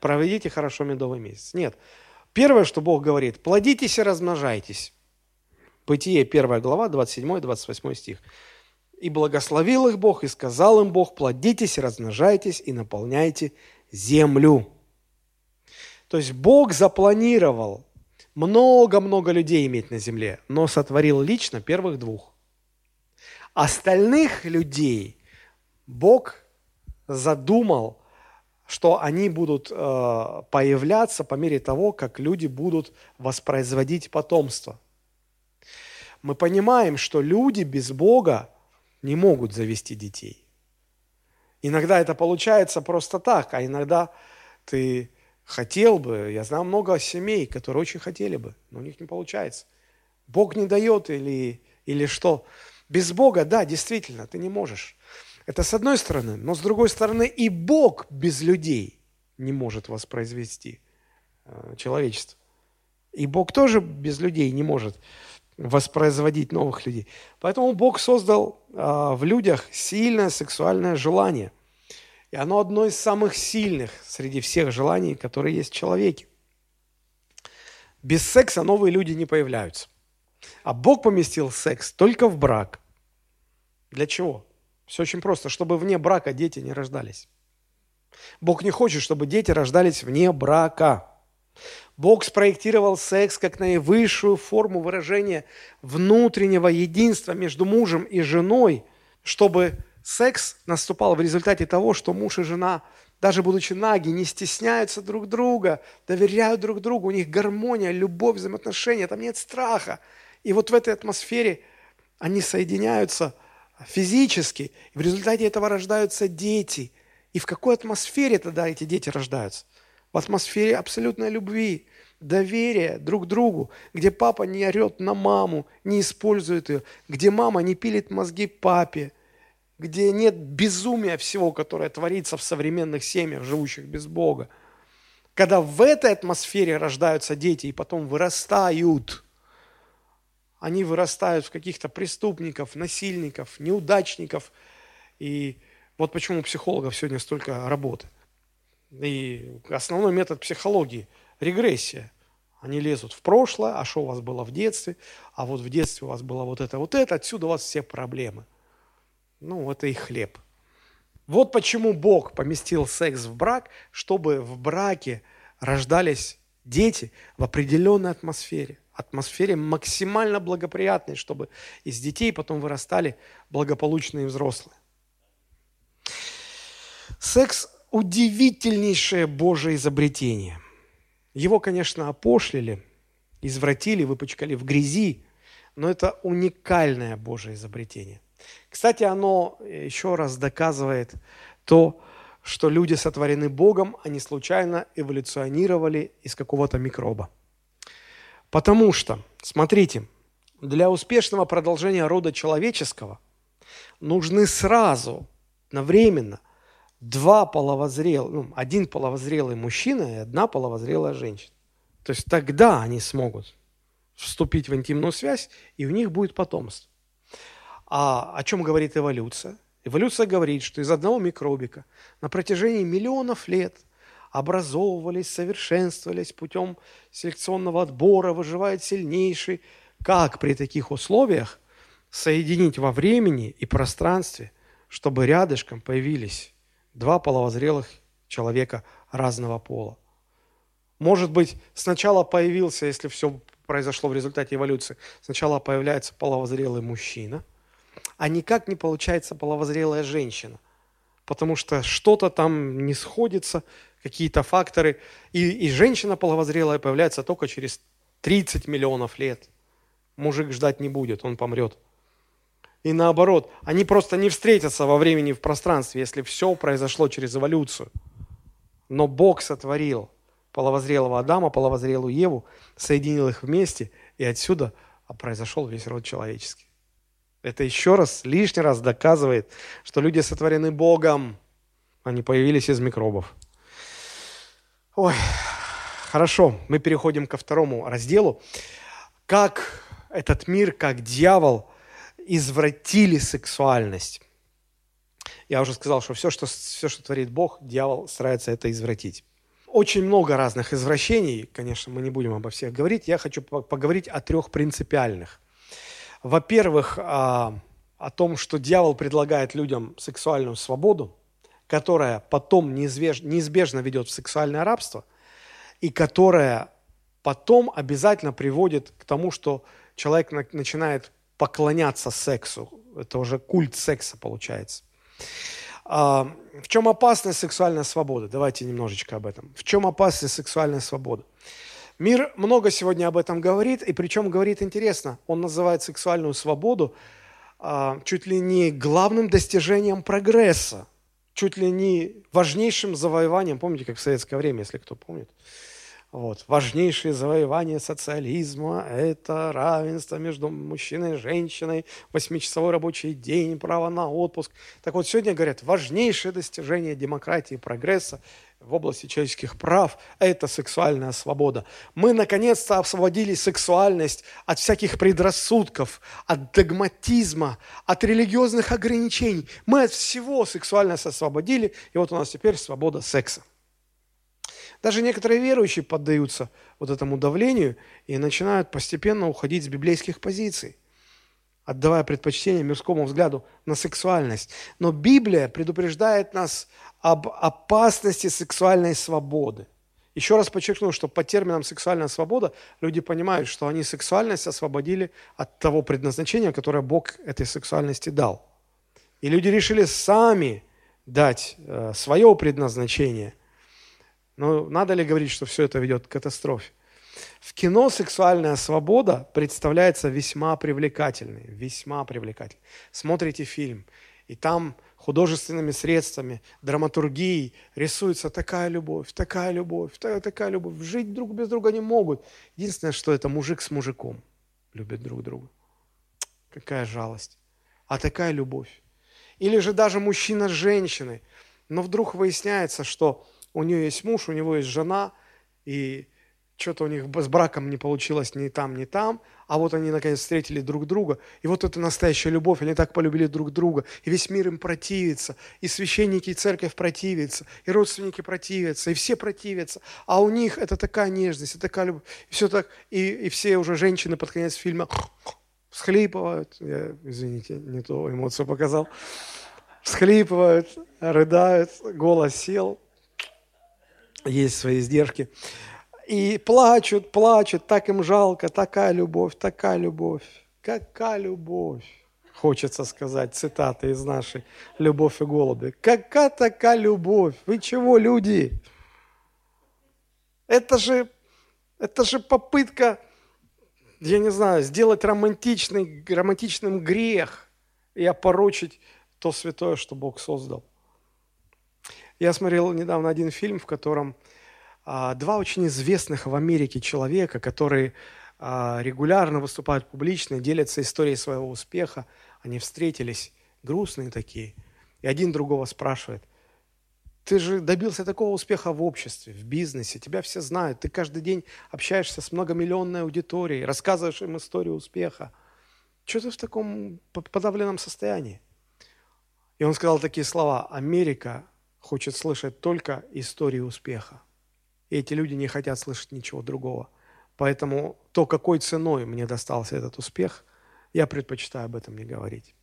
Проведите хорошо медовый месяц. Нет. Первое, что Бог говорит, плодитесь и размножайтесь. Бытие 1 глава, 27-28 стих. «И благословил их Бог, и сказал им Бог, плодитесь, размножайтесь и наполняйте землю». То есть Бог запланировал много-много людей иметь на земле, но сотворил лично первых двух. Остальных людей Бог задумал, что они будут э, появляться по мере того, как люди будут воспроизводить потомство. Мы понимаем, что люди без Бога не могут завести детей. Иногда это получается просто так, а иногда ты хотел бы, я знаю много семей, которые очень хотели бы, но у них не получается. Бог не дает или, или что? Без Бога, да, действительно, ты не можешь. Это с одной стороны, но с другой стороны и Бог без людей не может воспроизвести э, человечество. И Бог тоже без людей не может воспроизводить новых людей. Поэтому Бог создал э, в людях сильное сексуальное желание. И оно одно из самых сильных среди всех желаний, которые есть в человеке. Без секса новые люди не появляются. А Бог поместил секс только в брак. Для чего? Все очень просто, чтобы вне брака дети не рождались. Бог не хочет, чтобы дети рождались вне брака. Бог спроектировал секс как наивысшую форму выражения внутреннего единства между мужем и женой, чтобы секс наступал в результате того, что муж и жена, даже будучи наги, не стесняются друг друга, доверяют друг другу, у них гармония, любовь, взаимоотношения, там нет страха. И вот в этой атмосфере они соединяются – физически. И в результате этого рождаются дети. И в какой атмосфере тогда эти дети рождаются? В атмосфере абсолютной любви, доверия друг другу, где папа не орет на маму, не использует ее, где мама не пилит мозги папе, где нет безумия всего, которое творится в современных семьях, живущих без Бога. Когда в этой атмосфере рождаются дети и потом вырастают – они вырастают в каких-то преступников, насильников, неудачников. И вот почему у психологов сегодня столько работы. И основной метод психологии – регрессия. Они лезут в прошлое, а что у вас было в детстве, а вот в детстве у вас было вот это, вот это, отсюда у вас все проблемы. Ну, это и хлеб. Вот почему Бог поместил секс в брак, чтобы в браке рождались дети в определенной атмосфере атмосфере максимально благоприятной, чтобы из детей потом вырастали благополучные взрослые. Секс – удивительнейшее Божие изобретение. Его, конечно, опошлили, извратили, выпачкали в грязи, но это уникальное Божие изобретение. Кстати, оно еще раз доказывает то, что люди сотворены Богом, они случайно эволюционировали из какого-то микроба. Потому что, смотрите, для успешного продолжения рода человеческого нужны сразу, одновременно, два половозрелых, ну, один половозрелый мужчина и одна половозрелая женщина. То есть тогда они смогут вступить в интимную связь, и у них будет потомство. А о чем говорит эволюция? Эволюция говорит, что из одного микробика на протяжении миллионов лет – образовывались, совершенствовались путем селекционного отбора, выживает сильнейший. Как при таких условиях соединить во времени и пространстве, чтобы рядышком появились два половозрелых человека разного пола? Может быть, сначала появился, если все произошло в результате эволюции, сначала появляется половозрелый мужчина, а никак не получается половозрелая женщина, потому что что-то там не сходится, какие-то факторы. И, и женщина половозрелая появляется только через 30 миллионов лет. Мужик ждать не будет, он помрет. И наоборот, они просто не встретятся во времени и в пространстве, если все произошло через эволюцию. Но Бог сотворил половозрелого Адама, половозрелую Еву, соединил их вместе, и отсюда произошел весь род человеческий. Это еще раз, лишний раз доказывает, что люди сотворены Богом, они появились из микробов. Ой, хорошо, мы переходим ко второму разделу. Как этот мир, как дьявол извратили сексуальность. Я уже сказал, что все, что, все, что творит Бог, дьявол старается это извратить. Очень много разных извращений, конечно, мы не будем обо всех говорить. Я хочу поговорить о трех принципиальных. Во-первых, о, о том, что дьявол предлагает людям сексуальную свободу, которая потом неизбежно, неизбежно ведет в сексуальное рабство, и которая потом обязательно приводит к тому, что человек начинает поклоняться сексу. Это уже культ секса получается. А, в чем опасность сексуальной свободы? Давайте немножечко об этом. В чем опасность сексуальной свободы? Мир много сегодня об этом говорит, и причем говорит интересно. Он называет сексуальную свободу а, чуть ли не главным достижением прогресса, чуть ли не важнейшим завоеванием. Помните, как в советское время, если кто помнит? Вот. Важнейшие завоевания социализма – это равенство между мужчиной и женщиной, восьмичасовой рабочий день, право на отпуск. Так вот, сегодня говорят, важнейшее достижение демократии и прогресса в области человеческих прав – это сексуальная свобода. Мы, наконец-то, освободили сексуальность от всяких предрассудков, от догматизма, от религиозных ограничений. Мы от всего сексуальность освободили, и вот у нас теперь свобода секса. Даже некоторые верующие поддаются вот этому давлению и начинают постепенно уходить с библейских позиций, отдавая предпочтение мирскому взгляду на сексуальность. Но Библия предупреждает нас об опасности сексуальной свободы. Еще раз подчеркну, что по терминам сексуальная свобода люди понимают, что они сексуальность освободили от того предназначения, которое Бог этой сексуальности дал. И люди решили сами дать э, свое предназначение но надо ли говорить, что все это ведет к катастрофе? В кино сексуальная свобода представляется весьма привлекательной, весьма привлекательной. Смотрите фильм, и там художественными средствами, драматургией рисуется такая любовь, такая любовь, такая, такая любовь. Жить друг без друга не могут. Единственное, что это мужик с мужиком любят друг друга. Какая жалость. А такая любовь. Или же даже мужчина с женщиной. Но вдруг выясняется, что у нее есть муж, у него есть жена, и что-то у них с браком не получилось ни там, ни там, а вот они наконец встретили друг друга, и вот это настоящая любовь, они так полюбили друг друга, и весь мир им противится, и священники, и церковь противятся, и родственники противятся, и все противятся, а у них это такая нежность, это такая любовь, и все так, и, и все уже женщины под конец фильма всхлипывают, я, извините, не ту эмоцию показал, всхлипывают, рыдают, голос сел, есть свои издержки. И плачут, плачут, так им жалко, такая любовь, такая любовь, какая любовь. Хочется сказать цитаты из нашей «Любовь и голуби». Какая такая любовь? Вы чего, люди? Это же, это же попытка, я не знаю, сделать романтичный, романтичным грех и опорочить то святое, что Бог создал. Я смотрел недавно один фильм, в котором два очень известных в Америке человека, которые а, регулярно выступают публично, делятся историей своего успеха. Они встретились, грустные такие. И один другого спрашивает, ты же добился такого успеха в обществе, в бизнесе, тебя все знают, ты каждый день общаешься с многомиллионной аудиторией, рассказываешь им историю успеха. Что ты в таком подавленном состоянии? И он сказал такие слова, Америка хочет слышать только истории успеха. И эти люди не хотят слышать ничего другого. Поэтому то, какой ценой мне достался этот успех, я предпочитаю об этом не говорить.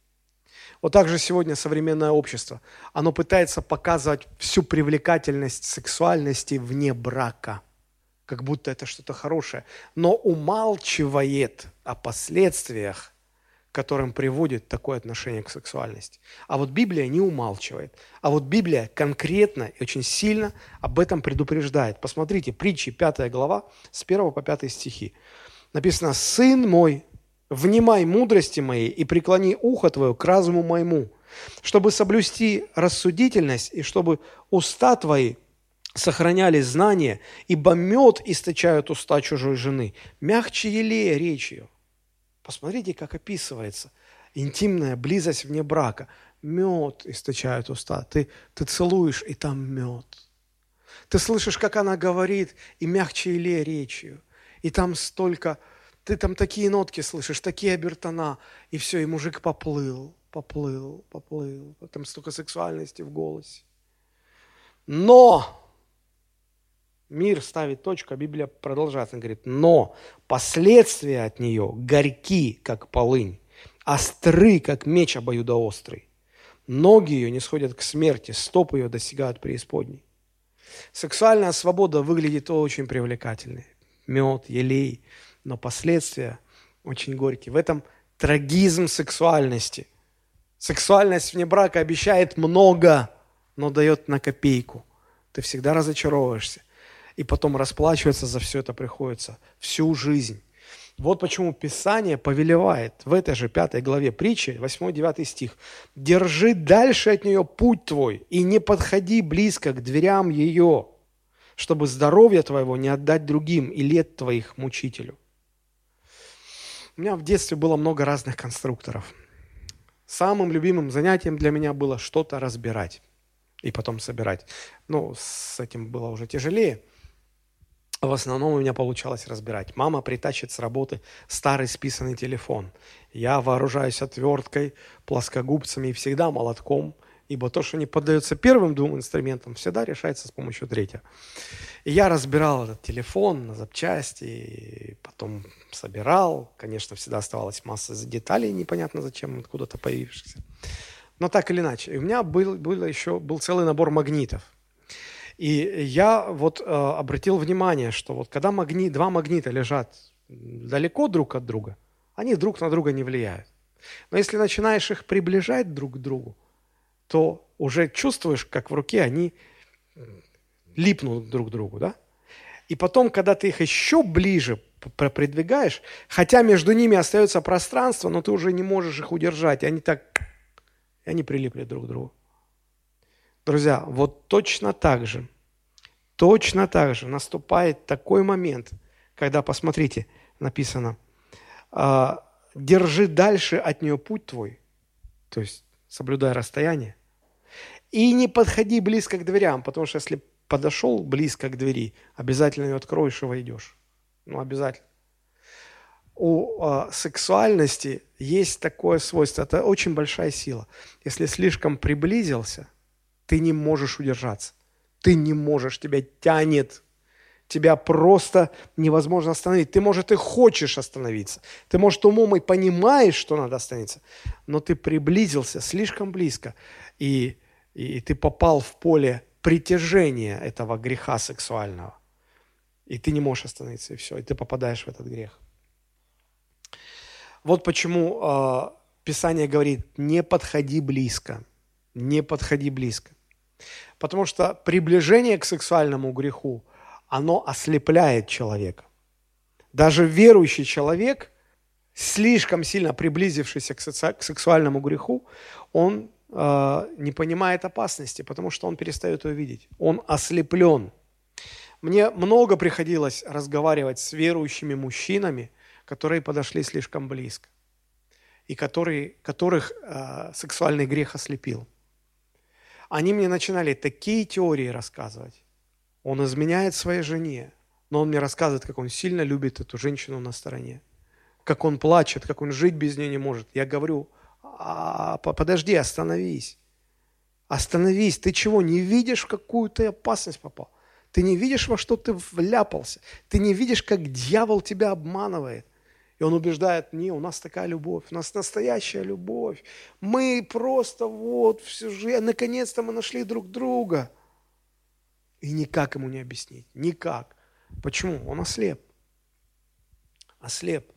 Вот так же сегодня современное общество, оно пытается показывать всю привлекательность сексуальности вне брака, как будто это что-то хорошее, но умалчивает о последствиях которым приводит такое отношение к сексуальности. А вот Библия не умалчивает. А вот Библия конкретно и очень сильно об этом предупреждает. Посмотрите, притчи 5 глава с 1 по 5 стихи. Написано, «Сын мой, внимай мудрости моей и преклони ухо твое к разуму моему, чтобы соблюсти рассудительность и чтобы уста твои сохраняли знания, ибо мед источают уста чужой жены, мягче елея речью». Посмотрите, как описывается интимная близость вне брака. Мед источает уста. Ты, ты целуешь, и там мед. Ты слышишь, как она говорит, и мягче или речью. И там столько, ты там такие нотки слышишь, такие обертона, и все, и мужик поплыл, поплыл, поплыл. Там столько сексуальности в голосе. Но Мир ставит точку, а Библия продолжает. Он говорит, но последствия от нее горьки, как полынь, остры, как меч обоюдоострый. Ноги ее не сходят к смерти, стопы ее достигают преисподней. Сексуальная свобода выглядит очень привлекательной. Мед, елей, но последствия очень горькие. В этом трагизм сексуальности. Сексуальность вне брака обещает много, но дает на копейку. Ты всегда разочаровываешься. И потом расплачиваться за все это приходится всю жизнь. Вот почему Писание повелевает в этой же пятой главе притчи, 8-9 стих, «Держи дальше от нее путь твой, и не подходи близко к дверям ее, чтобы здоровье твоего не отдать другим и лет твоих мучителю». У меня в детстве было много разных конструкторов. Самым любимым занятием для меня было что-то разбирать и потом собирать. Ну, с этим было уже тяжелее – в основном у меня получалось разбирать. Мама притащит с работы старый списанный телефон. Я вооружаюсь отверткой, плоскогубцами и всегда молотком, ибо то, что не поддается первым двум инструментам, всегда решается с помощью третьего. И я разбирал этот телефон на запчасти, потом собирал. Конечно, всегда оставалась масса деталей, непонятно зачем, откуда-то появившихся. Но так или иначе. У меня был, был еще был целый набор магнитов – и я вот э, обратил внимание, что вот когда магнит, два магнита лежат далеко друг от друга, они друг на друга не влияют. Но если начинаешь их приближать друг к другу, то уже чувствуешь, как в руке они липнут друг к другу, да? И потом, когда ты их еще ближе продвигаешь, хотя между ними остается пространство, но ты уже не можешь их удержать, и они так, и они прилипли друг к другу. Друзья, вот точно так же, точно так же наступает такой момент, когда, посмотрите, написано, «А, держи дальше от нее путь твой, то есть соблюдай расстояние, и не подходи близко к дверям, потому что если подошел близко к двери, обязательно ее откроешь и войдешь. Ну, обязательно. У э, сексуальности есть такое свойство, это очень большая сила. Если слишком приблизился – ты не можешь удержаться. Ты не можешь, тебя тянет. Тебя просто невозможно остановить. Ты, может, и хочешь остановиться. Ты, может, умом и понимаешь, что надо остановиться. Но ты приблизился слишком близко. И, и, ты попал в поле притяжения этого греха сексуального. И ты не можешь остановиться, и все. И ты попадаешь в этот грех. Вот почему э, Писание говорит, не подходи близко. Не подходи близко. Потому что приближение к сексуальному греху, оно ослепляет человека. Даже верующий человек, слишком сильно приблизившийся к, сексуальному греху, он э, не понимает опасности, потому что он перестает ее видеть. Он ослеплен. Мне много приходилось разговаривать с верующими мужчинами, которые подошли слишком близко и которые, которых э, сексуальный грех ослепил они мне начинали такие теории рассказывать. Он изменяет своей жене, но он мне рассказывает, как он сильно любит эту женщину на стороне, как он плачет, как он жить без нее не может. Я говорю, а, подожди, остановись. Остановись, ты чего, не видишь, в какую ты опасность попал? Ты не видишь, во что ты вляпался? Ты не видишь, как дьявол тебя обманывает? И он убеждает, не, у нас такая любовь, у нас настоящая любовь. Мы просто вот всю жизнь, наконец-то мы нашли друг друга. И никак ему не объяснить, никак. Почему? Он ослеп. Ослеп.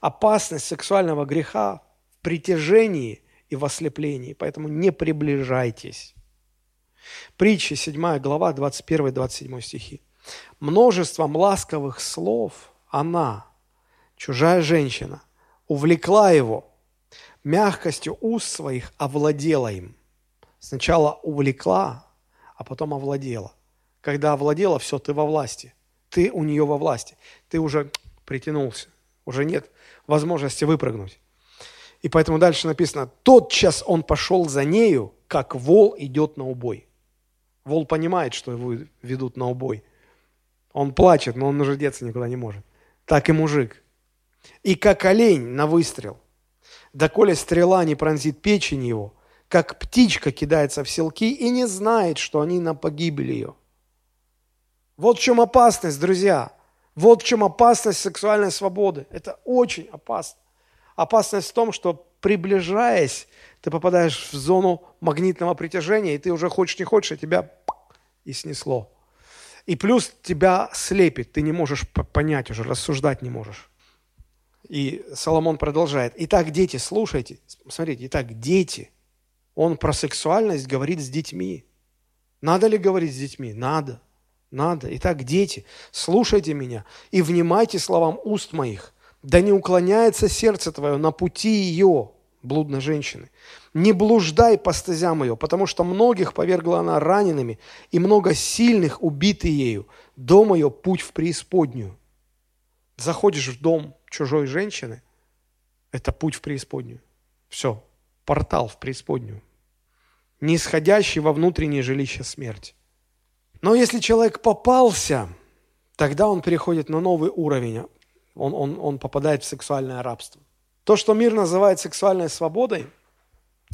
Опасность сексуального греха в притяжении и в ослеплении, поэтому не приближайтесь. Притча 7 глава, 21-27 стихи. Множеством ласковых слов она, чужая женщина, увлекла его, мягкостью уст своих овладела им. Сначала увлекла, а потом овладела. Когда овладела, все, ты во власти. Ты у нее во власти. Ты уже притянулся. Уже нет возможности выпрыгнуть. И поэтому дальше написано, тотчас он пошел за нею, как вол идет на убой. Вол понимает, что его ведут на убой. Он плачет, но он уже деться никуда не может. Так и мужик и как олень на выстрел. Доколе стрела не пронзит печень его, как птичка кидается в селки и не знает, что они на погибель ее. Вот в чем опасность, друзья. Вот в чем опасность сексуальной свободы. Это очень опасно. Опасность в том, что приближаясь, ты попадаешь в зону магнитного притяжения, и ты уже хочешь не хочешь, а тебя и снесло. И плюс тебя слепит, ты не можешь понять уже, рассуждать не можешь. И Соломон продолжает. Итак, дети, слушайте, смотрите, итак, дети. Он про сексуальность говорит с детьми. Надо ли говорить с детьми? Надо. Надо. Итак, дети, слушайте меня и внимайте словам уст моих. Да не уклоняется сердце твое на пути ее, блудной женщины. Не блуждай по стезям ее, потому что многих повергла она ранеными, и много сильных убиты ею. Дом ее – путь в преисподнюю. Заходишь в дом чужой женщины – это путь в преисподнюю. Все, портал в преисподнюю. Нисходящий во внутреннее жилище смерти. Но если человек попался, тогда он переходит на новый уровень. Он, он, он попадает в сексуальное рабство. То, что мир называет сексуальной свободой,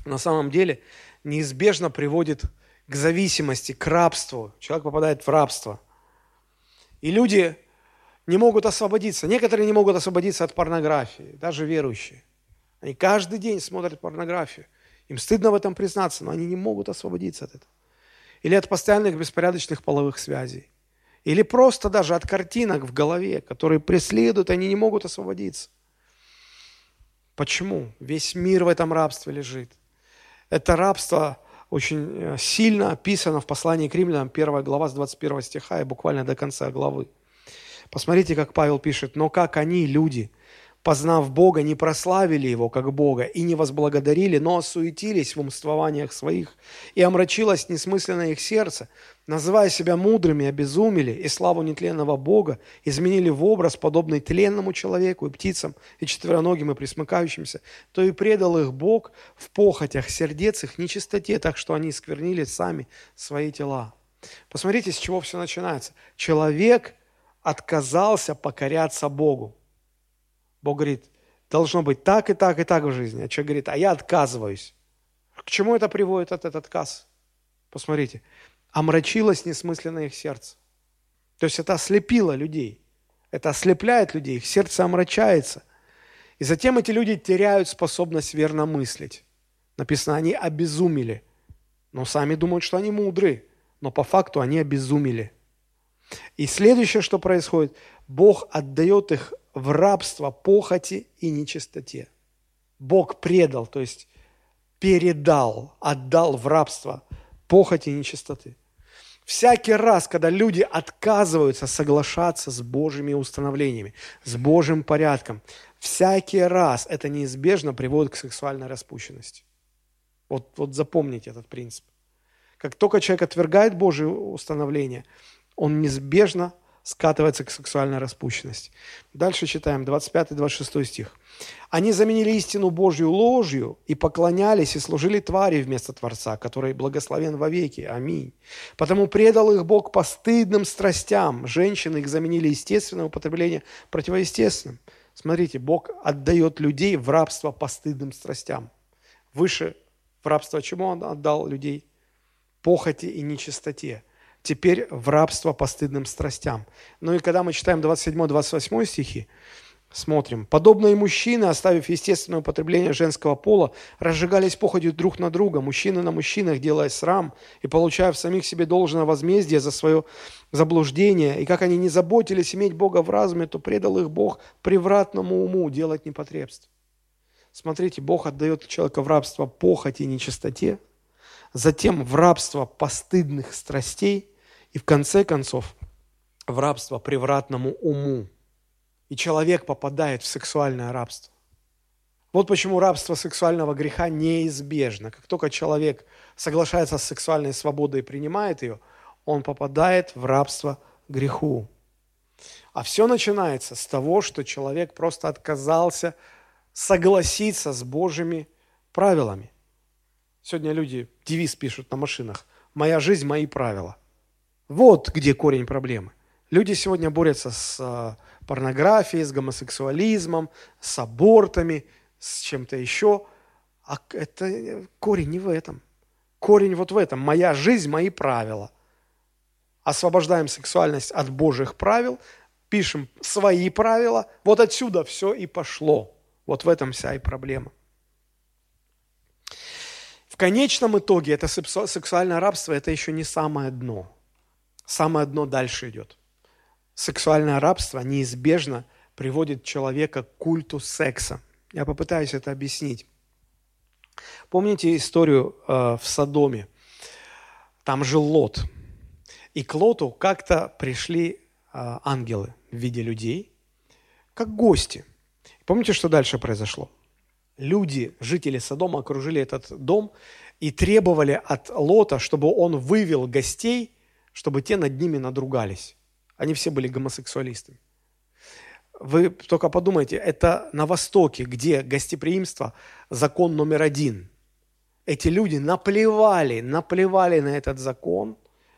на самом деле неизбежно приводит к зависимости, к рабству. Человек попадает в рабство. И люди не могут освободиться. Некоторые не могут освободиться от порнографии, даже верующие. Они каждый день смотрят порнографию. Им стыдно в этом признаться, но они не могут освободиться от этого или от постоянных беспорядочных половых связей, или просто даже от картинок в голове, которые преследуют, они не могут освободиться. Почему? Весь мир в этом рабстве лежит. Это рабство очень э, сильно описано в послании к римлянам, 1 глава с 21 стиха и буквально до конца главы. Посмотрите, как Павел пишет, «Но как они, люди, познав Бога, не прославили Его как Бога и не возблагодарили, но осуетились в умствованиях своих, и омрачилось несмысленно их сердце, называя себя мудрыми, обезумели, и славу нетленного Бога изменили в образ, подобный тленному человеку и птицам, и четвероногим, и присмыкающимся, то и предал их Бог в похотях сердец их нечистоте, так что они сквернили сами свои тела. Посмотрите, с чего все начинается. Человек отказался покоряться Богу. Бог говорит, должно быть так и так и так в жизни. А человек говорит, а я отказываюсь. К чему это приводит этот отказ? Посмотрите. Омрачилось несмысленное их сердце. То есть это ослепило людей. Это ослепляет людей, их сердце омрачается. И затем эти люди теряют способность верно мыслить. Написано, они обезумели. Но сами думают, что они мудры. Но по факту они обезумели. И следующее, что происходит, Бог отдает их в рабство похоти и нечистоте. Бог предал, то есть передал, отдал в рабство похоти и нечистоты. Всякий раз, когда люди отказываются соглашаться с Божьими установлениями, с Божьим порядком, всякий раз это неизбежно приводит к сексуальной распущенности. Вот, вот запомните этот принцип. Как только человек отвергает Божьи установления, он неизбежно скатывается к сексуальной распущенности. Дальше читаем 25-26 стих. «Они заменили истину Божью ложью и поклонялись и служили твари вместо Творца, который благословен вовеки. Аминь. Потому предал их Бог постыдным страстям. Женщины их заменили естественное употребление противоестественным». Смотрите, Бог отдает людей в рабство постыдным страстям. Выше в рабство чему Он отдал людей? Похоти и нечистоте теперь в рабство постыдным страстям. Ну и когда мы читаем 27-28 стихи, смотрим. Подобные мужчины, оставив естественное употребление женского пола, разжигались походью друг на друга, мужчины на мужчинах, делая срам и получая в самих себе должное возмездие за свое заблуждение. И как они не заботились иметь Бога в разуме, то предал их Бог превратному уму делать непотребство. Смотрите, Бог отдает человека в рабство похоти и нечистоте, затем в рабство постыдных страстей – и в конце концов в рабство превратному уму. И человек попадает в сексуальное рабство. Вот почему рабство сексуального греха неизбежно. Как только человек соглашается с сексуальной свободой и принимает ее, он попадает в рабство греху. А все начинается с того, что человек просто отказался согласиться с Божьими правилами. Сегодня люди девиз пишут на машинах «Моя жизнь, мои правила». Вот где корень проблемы. Люди сегодня борются с а, порнографией, с гомосексуализмом, с абортами, с чем-то еще. А это корень не в этом. Корень вот в этом. Моя жизнь, мои правила. Освобождаем сексуальность от Божьих правил, пишем свои правила. Вот отсюда все и пошло. Вот в этом вся и проблема. В конечном итоге это сексуальное рабство – это еще не самое дно. Самое дно дальше идет. Сексуальное рабство неизбежно приводит человека к культу секса. Я попытаюсь это объяснить. Помните историю э, в Содоме? Там жил Лот. И к Лоту как-то пришли э, ангелы в виде людей, как гости. Помните, что дальше произошло? Люди, жители Содома, окружили этот дом и требовали от Лота, чтобы он вывел гостей, чтобы те над ними надругались. Они все были гомосексуалистами. Вы только подумайте, это на Востоке, где гостеприимство – закон номер один. Эти люди наплевали, наплевали на этот закон,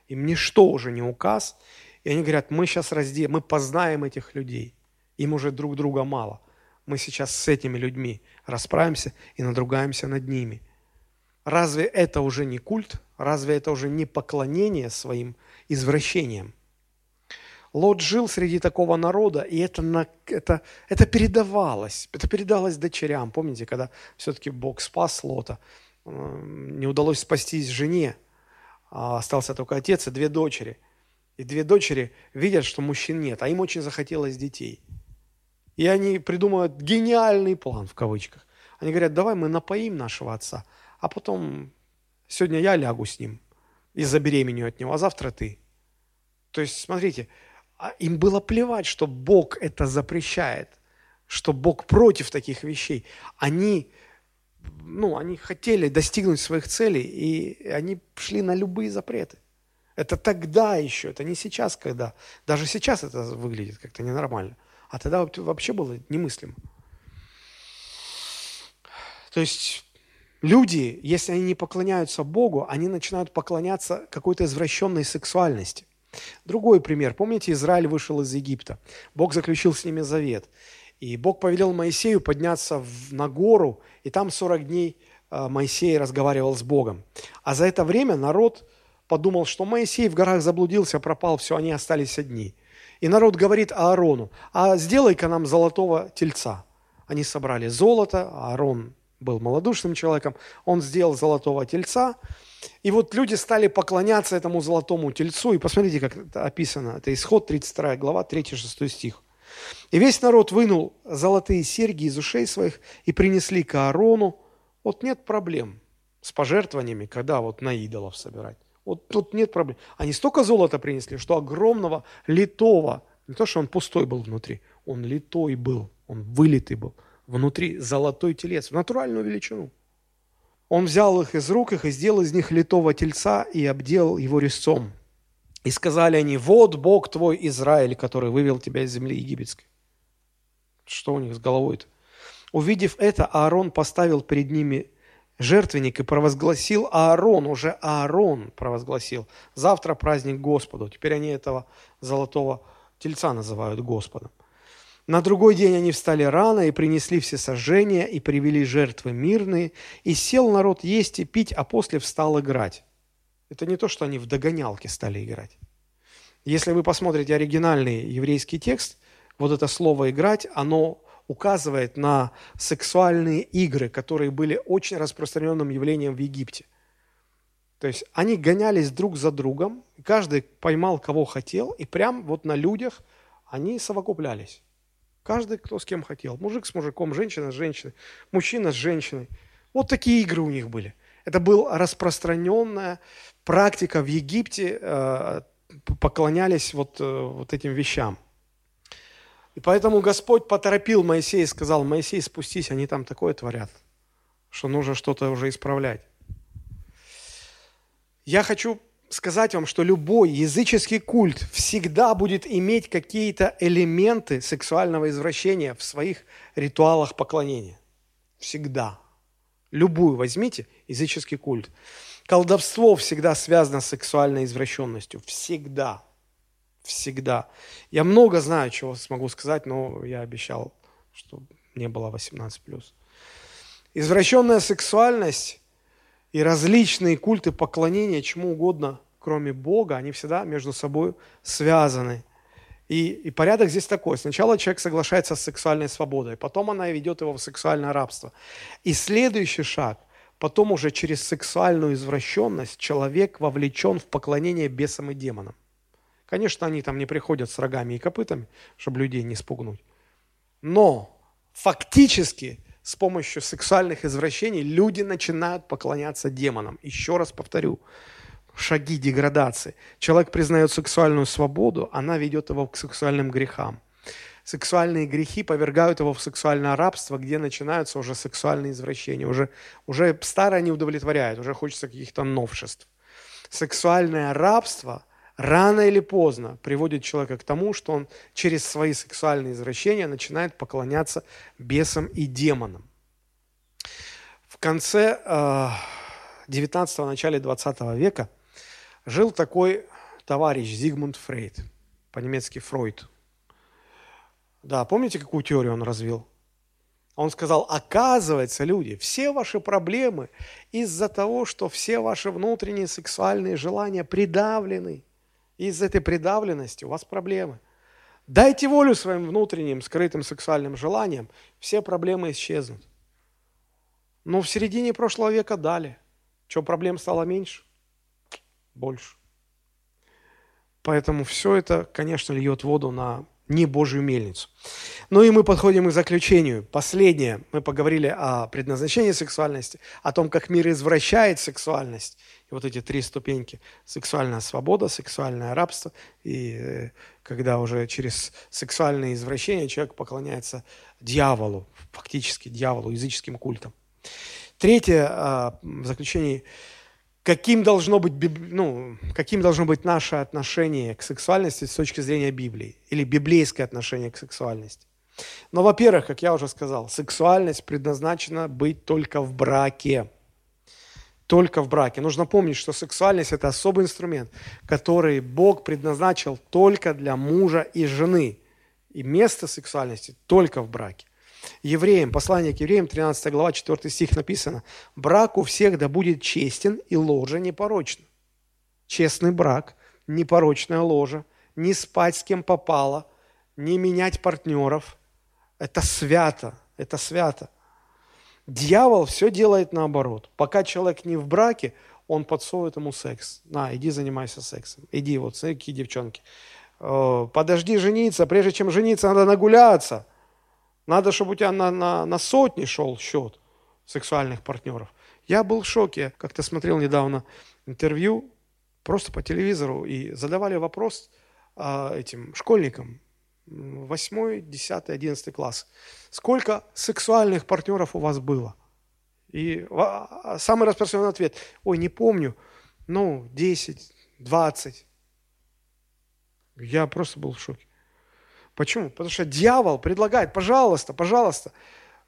им ничто уже не указ, и они говорят, мы сейчас разделим, мы познаем этих людей, им уже друг друга мало. Мы сейчас с этими людьми расправимся и надругаемся над ними. Разве это уже не культ? Разве это уже не поклонение своим извращениям? Лот жил среди такого народа, и это, это, это передавалось. Это передалось дочерям. Помните, когда все-таки Бог спас Лота, э, не удалось спастись жене, а остался только отец и две дочери. И две дочери видят, что мужчин нет, а им очень захотелось детей. И они придумывают гениальный план, в кавычках. Они говорят, давай мы напоим нашего отца, а потом сегодня я лягу с ним и забеременю от него, а завтра ты. То есть, смотрите, а им было плевать, что Бог это запрещает, что Бог против таких вещей. Они, ну, они хотели достигнуть своих целей, и они шли на любые запреты. Это тогда еще, это не сейчас, когда. Даже сейчас это выглядит как-то ненормально. А тогда вообще было немыслимо. То есть люди, если они не поклоняются Богу, они начинают поклоняться какой-то извращенной сексуальности. Другой пример. Помните, Израиль вышел из Египта. Бог заключил с ними завет. И Бог повелел Моисею подняться в, на гору, и там 40 дней э, Моисей разговаривал с Богом. А за это время народ подумал, что Моисей в горах заблудился, пропал, все, они остались одни. И народ говорит Аарону, а сделай-ка нам золотого тельца. Они собрали золото, Аарон был малодушным человеком, он сделал золотого тельца, и вот люди стали поклоняться этому золотому тельцу. И посмотрите, как это описано. Это исход 32 глава, 3-6 стих. И весь народ вынул золотые серьги из ушей своих и принесли к Аарону. Вот нет проблем с пожертвованиями, когда вот на идолов собирать. Вот тут нет проблем. Они столько золота принесли, что огромного литого, не то, что он пустой был внутри, он литой был, он вылитый был. Внутри золотой телец, в натуральную величину. Он взял их из рук их и сделал из них литого тельца и обделал его резцом. И сказали они, вот Бог твой Израиль, который вывел тебя из земли египетской. Что у них с головой-то? Увидев это, Аарон поставил перед ними жертвенник и провозгласил Аарон, уже Аарон провозгласил, завтра праздник Господу. Теперь они этого золотого тельца называют Господом. На другой день они встали рано и принесли все сожжения, и привели жертвы мирные, и сел народ есть и пить, а после встал играть. Это не то, что они в догонялке стали играть. Если вы посмотрите оригинальный еврейский текст, вот это слово «играть», оно указывает на сексуальные игры, которые были очень распространенным явлением в Египте. То есть они гонялись друг за другом, каждый поймал кого хотел, и прям вот на людях они совокуплялись. Каждый, кто с кем хотел. Мужик с мужиком, женщина с женщиной, мужчина с женщиной. Вот такие игры у них были. Это была распространенная практика в Египте, э, поклонялись вот, э, вот этим вещам. И поэтому Господь поторопил Моисея и сказал, Моисей, спустись, они там такое творят, что нужно что-то уже исправлять. Я хочу сказать вам, что любой языческий культ всегда будет иметь какие-то элементы сексуального извращения в своих ритуалах поклонения. Всегда. Любую возьмите языческий культ. Колдовство всегда связано с сексуальной извращенностью. Всегда. Всегда. Я много знаю, чего смогу сказать, но я обещал, что не было 18+. Извращенная сексуальность и различные культы поклонения чему угодно, кроме Бога, они всегда между собой связаны. И, и порядок здесь такой. Сначала человек соглашается с сексуальной свободой, потом она ведет его в сексуальное рабство. И следующий шаг, потом уже через сексуальную извращенность человек вовлечен в поклонение бесам и демонам. Конечно, они там не приходят с рогами и копытами, чтобы людей не спугнуть. Но фактически с помощью сексуальных извращений люди начинают поклоняться демонам. Еще раз повторю, шаги деградации. Человек признает сексуальную свободу, она ведет его к сексуальным грехам. Сексуальные грехи повергают его в сексуальное рабство, где начинаются уже сексуальные извращения. Уже, уже старое не удовлетворяет, уже хочется каких-то новшеств. Сексуальное рабство рано или поздно приводит человека к тому, что он через свои сексуальные извращения начинает поклоняться бесам и демонам. В конце э, 19-го, начале 20 века – Жил такой товарищ Зигмунд Фрейд, по-немецки Фройд. Да, помните, какую теорию он развил? Он сказал, оказывается, люди, все ваши проблемы из-за того, что все ваши внутренние сексуальные желания придавлены. Из этой придавленности у вас проблемы. Дайте волю своим внутренним скрытым сексуальным желаниям, все проблемы исчезнут. Но в середине прошлого века дали. Что, проблем стало меньше? больше. Поэтому все это, конечно, льет воду на не Божью мельницу. Ну и мы подходим к заключению. Последнее. Мы поговорили о предназначении сексуальности, о том, как мир извращает сексуальность. И вот эти три ступеньки. Сексуальная свобода, сексуальное рабство. И э, когда уже через сексуальное извращение человек поклоняется дьяволу, фактически дьяволу, языческим культам. Третье а, в заключении – каким должно быть, ну, каким должно быть наше отношение к сексуальности с точки зрения Библии или библейское отношение к сексуальности. Но, во-первых, как я уже сказал, сексуальность предназначена быть только в браке. Только в браке. Нужно помнить, что сексуальность – это особый инструмент, который Бог предназначил только для мужа и жены. И место сексуальности только в браке. Евреям, послание к евреям, 13 глава, 4 стих написано, «Брак у всех да будет честен, и ложа непорочна». Честный брак, непорочная ложа, не спать с кем попало, не менять партнеров. Это свято, это свято. Дьявол все делает наоборот. Пока человек не в браке, он подсовывает ему секс. На, иди занимайся сексом. Иди, вот, смотри, какие девчонки. «Э, подожди жениться, прежде чем жениться, надо нагуляться – надо, чтобы у тебя на, на, на сотни шел счет сексуальных партнеров. Я был в шоке. Как-то смотрел недавно интервью просто по телевизору и задавали вопрос а, этим школьникам, 8, 10, 11 класс. Сколько сексуальных партнеров у вас было? И а, самый распространенный ответ, ой, не помню, ну, 10, 20. Я просто был в шоке. Почему? Потому что дьявол предлагает, пожалуйста, пожалуйста,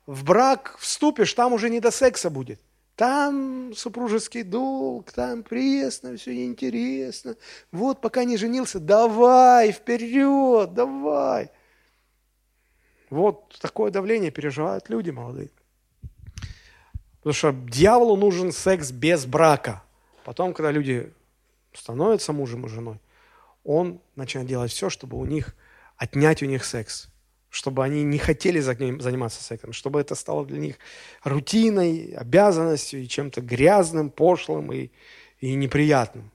в брак вступишь, там уже не до секса будет. Там супружеский долг, там пресно, все интересно. Вот пока не женился, давай, вперед, давай. Вот такое давление переживают люди молодые. Потому что дьяволу нужен секс без брака. Потом, когда люди становятся мужем и женой, он начинает делать все, чтобы у них отнять у них секс, чтобы они не хотели заниматься сексом, чтобы это стало для них рутиной, обязанностью и чем-то грязным, пошлым и, и неприятным.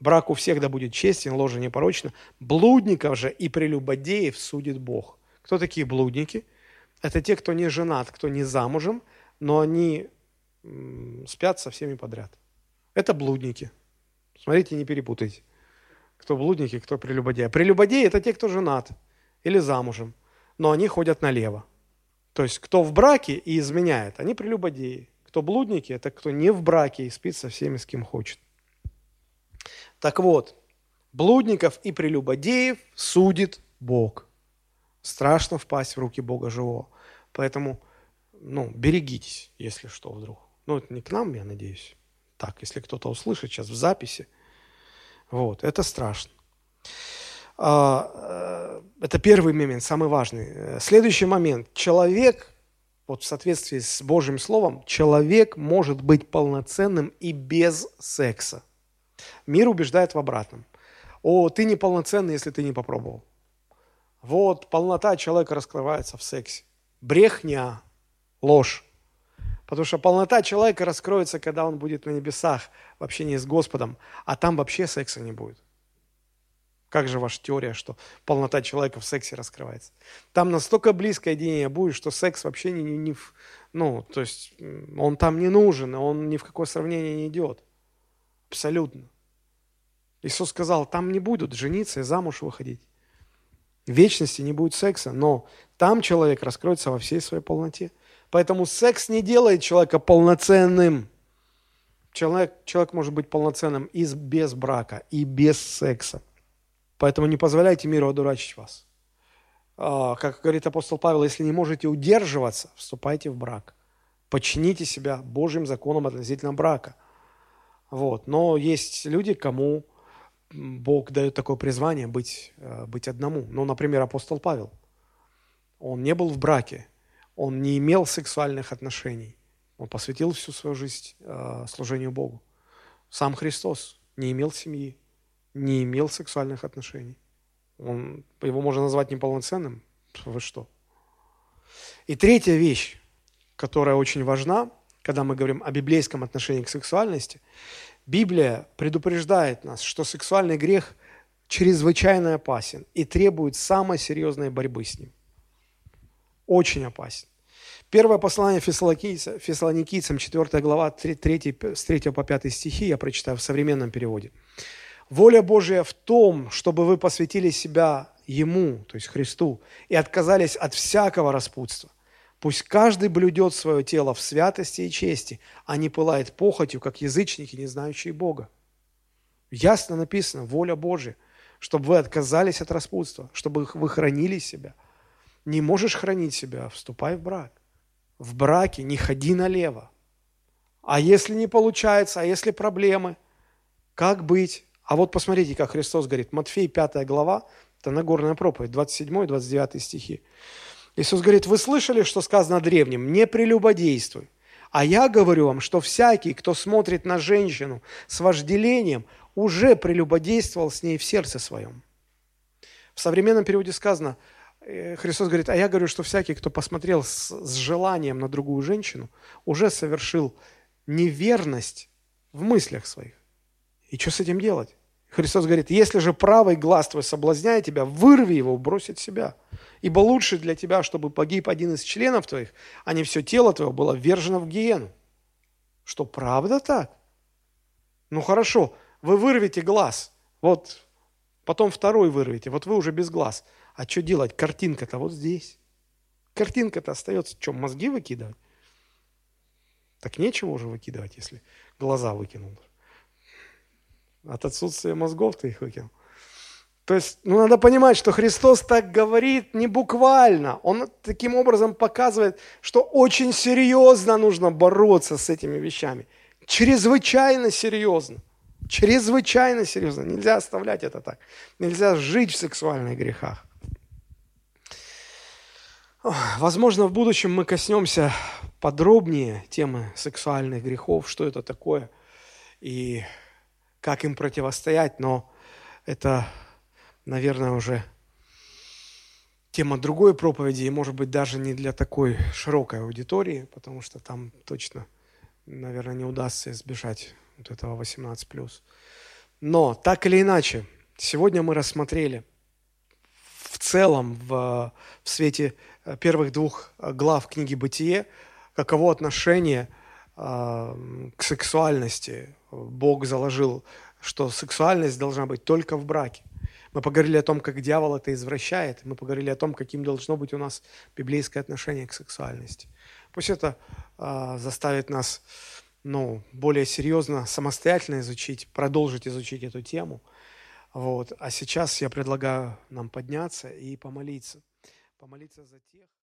Брак у всех да будет честен, ложа непорочна. Блудников же и прелюбодеев судит Бог. Кто такие блудники? Это те, кто не женат, кто не замужем, но они спят со всеми подряд. Это блудники. Смотрите, не перепутайте кто блудники, кто прелюбодеи. Прелюбодеи – это те, кто женат или замужем, но они ходят налево. То есть, кто в браке и изменяет, они прелюбодеи. Кто блудники – это кто не в браке и спит со всеми, с кем хочет. Так вот, блудников и прелюбодеев судит Бог. Страшно впасть в руки Бога живого. Поэтому, ну, берегитесь, если что вдруг. Ну, это не к нам, я надеюсь. Так, если кто-то услышит сейчас в записи – вот, это страшно. А, э, это первый момент, самый важный. Следующий момент. Человек, вот в соответствии с Божьим Словом, человек может быть полноценным и без секса. Мир убеждает в обратном. О, ты неполноценный, если ты не попробовал. Вот, полнота человека раскрывается в сексе. Брехня, ложь. Потому что полнота человека раскроется, когда он будет на небесах в общении с Господом, а там вообще секса не будет. Как же ваша теория, что полнота человека в сексе раскрывается? Там настолько близкое единение будет, что секс вообще не, не, не ну, то есть он там не нужен, он ни в какое сравнение не идет. Абсолютно. Иисус сказал, там не будут жениться и замуж выходить. В вечности не будет секса, но там человек раскроется во всей своей полноте. Поэтому секс не делает человека полноценным. Человек, человек может быть полноценным и без брака, и без секса. Поэтому не позволяйте миру одурачить вас. А, как говорит апостол Павел, если не можете удерживаться, вступайте в брак. Почините себя Божьим законом относительно брака. Вот. Но есть люди, кому Бог дает такое призвание быть, э, быть одному. Ну, например, апостол Павел. Он не был в браке, он не имел сексуальных отношений. Он посвятил всю свою жизнь э, служению Богу. Сам Христос не имел семьи, не имел сексуальных отношений. Он, его можно назвать неполноценным. Вы что? И третья вещь, которая очень важна, когда мы говорим о библейском отношении к сексуальности, Библия предупреждает нас, что сексуальный грех чрезвычайно опасен и требует самой серьезной борьбы с ним. Очень опасен. Первое послание Фессалоникийцам, 4 глава, 3, 3, с 3 по 5 стихи, я прочитаю в современном переводе. «Воля Божия в том, чтобы вы посвятили себя Ему, то есть Христу, и отказались от всякого распутства, Пусть каждый блюдет свое тело в святости и чести, а не пылает похотью, как язычники, не знающие Бога. Ясно написано, воля Божья, чтобы вы отказались от распутства, чтобы вы хранили себя. Не можешь хранить себя, вступай в брак. В браке не ходи налево. А если не получается, а если проблемы, как быть? А вот посмотрите, как Христос говорит, Матфей 5 глава, это Нагорная проповедь, 27-29 стихи. Иисус говорит, вы слышали, что сказано древним, не прелюбодействуй. А я говорю вам, что всякий, кто смотрит на женщину с вожделением, уже прелюбодействовал с ней в сердце своем. В современном переводе сказано, Христос говорит, а я говорю, что всякий, кто посмотрел с, с желанием на другую женщину, уже совершил неверность в мыслях своих. И что с этим делать? Христос говорит, если же правый глаз твой соблазняет тебя, вырви его, брось от себя. Ибо лучше для тебя, чтобы погиб один из членов твоих, а не все тело твое было ввержено в гиену. Что, правда так? Ну хорошо, вы вырвете глаз, вот потом второй вырвете, вот вы уже без глаз. А что делать? Картинка-то вот здесь. Картинка-то остается, что, мозги выкидывать? Так нечего уже выкидывать, если глаза выкинул. От отсутствия мозгов ты их выкинул. То есть, ну, надо понимать, что Христос так говорит не буквально. Он таким образом показывает, что очень серьезно нужно бороться с этими вещами. Чрезвычайно серьезно. Чрезвычайно серьезно. Нельзя оставлять это так. Нельзя жить в сексуальных грехах. Возможно, в будущем мы коснемся подробнее темы сексуальных грехов, что это такое и как им противостоять, но это, наверное, уже тема другой проповеди, и, может быть, даже не для такой широкой аудитории, потому что там точно, наверное, не удастся избежать вот этого 18+. Но, так или иначе, сегодня мы рассмотрели в целом в, в свете первых двух глав книги «Бытие», каково отношение э, к сексуальности Бог заложил, что сексуальность должна быть только в браке. Мы поговорили о том, как дьявол это извращает. Мы поговорили о том, каким должно быть у нас библейское отношение к сексуальности. Пусть это э, заставит нас ну, более серьезно, самостоятельно изучить, продолжить изучить эту тему. Вот. А сейчас я предлагаю нам подняться и помолиться. Помолиться за тех...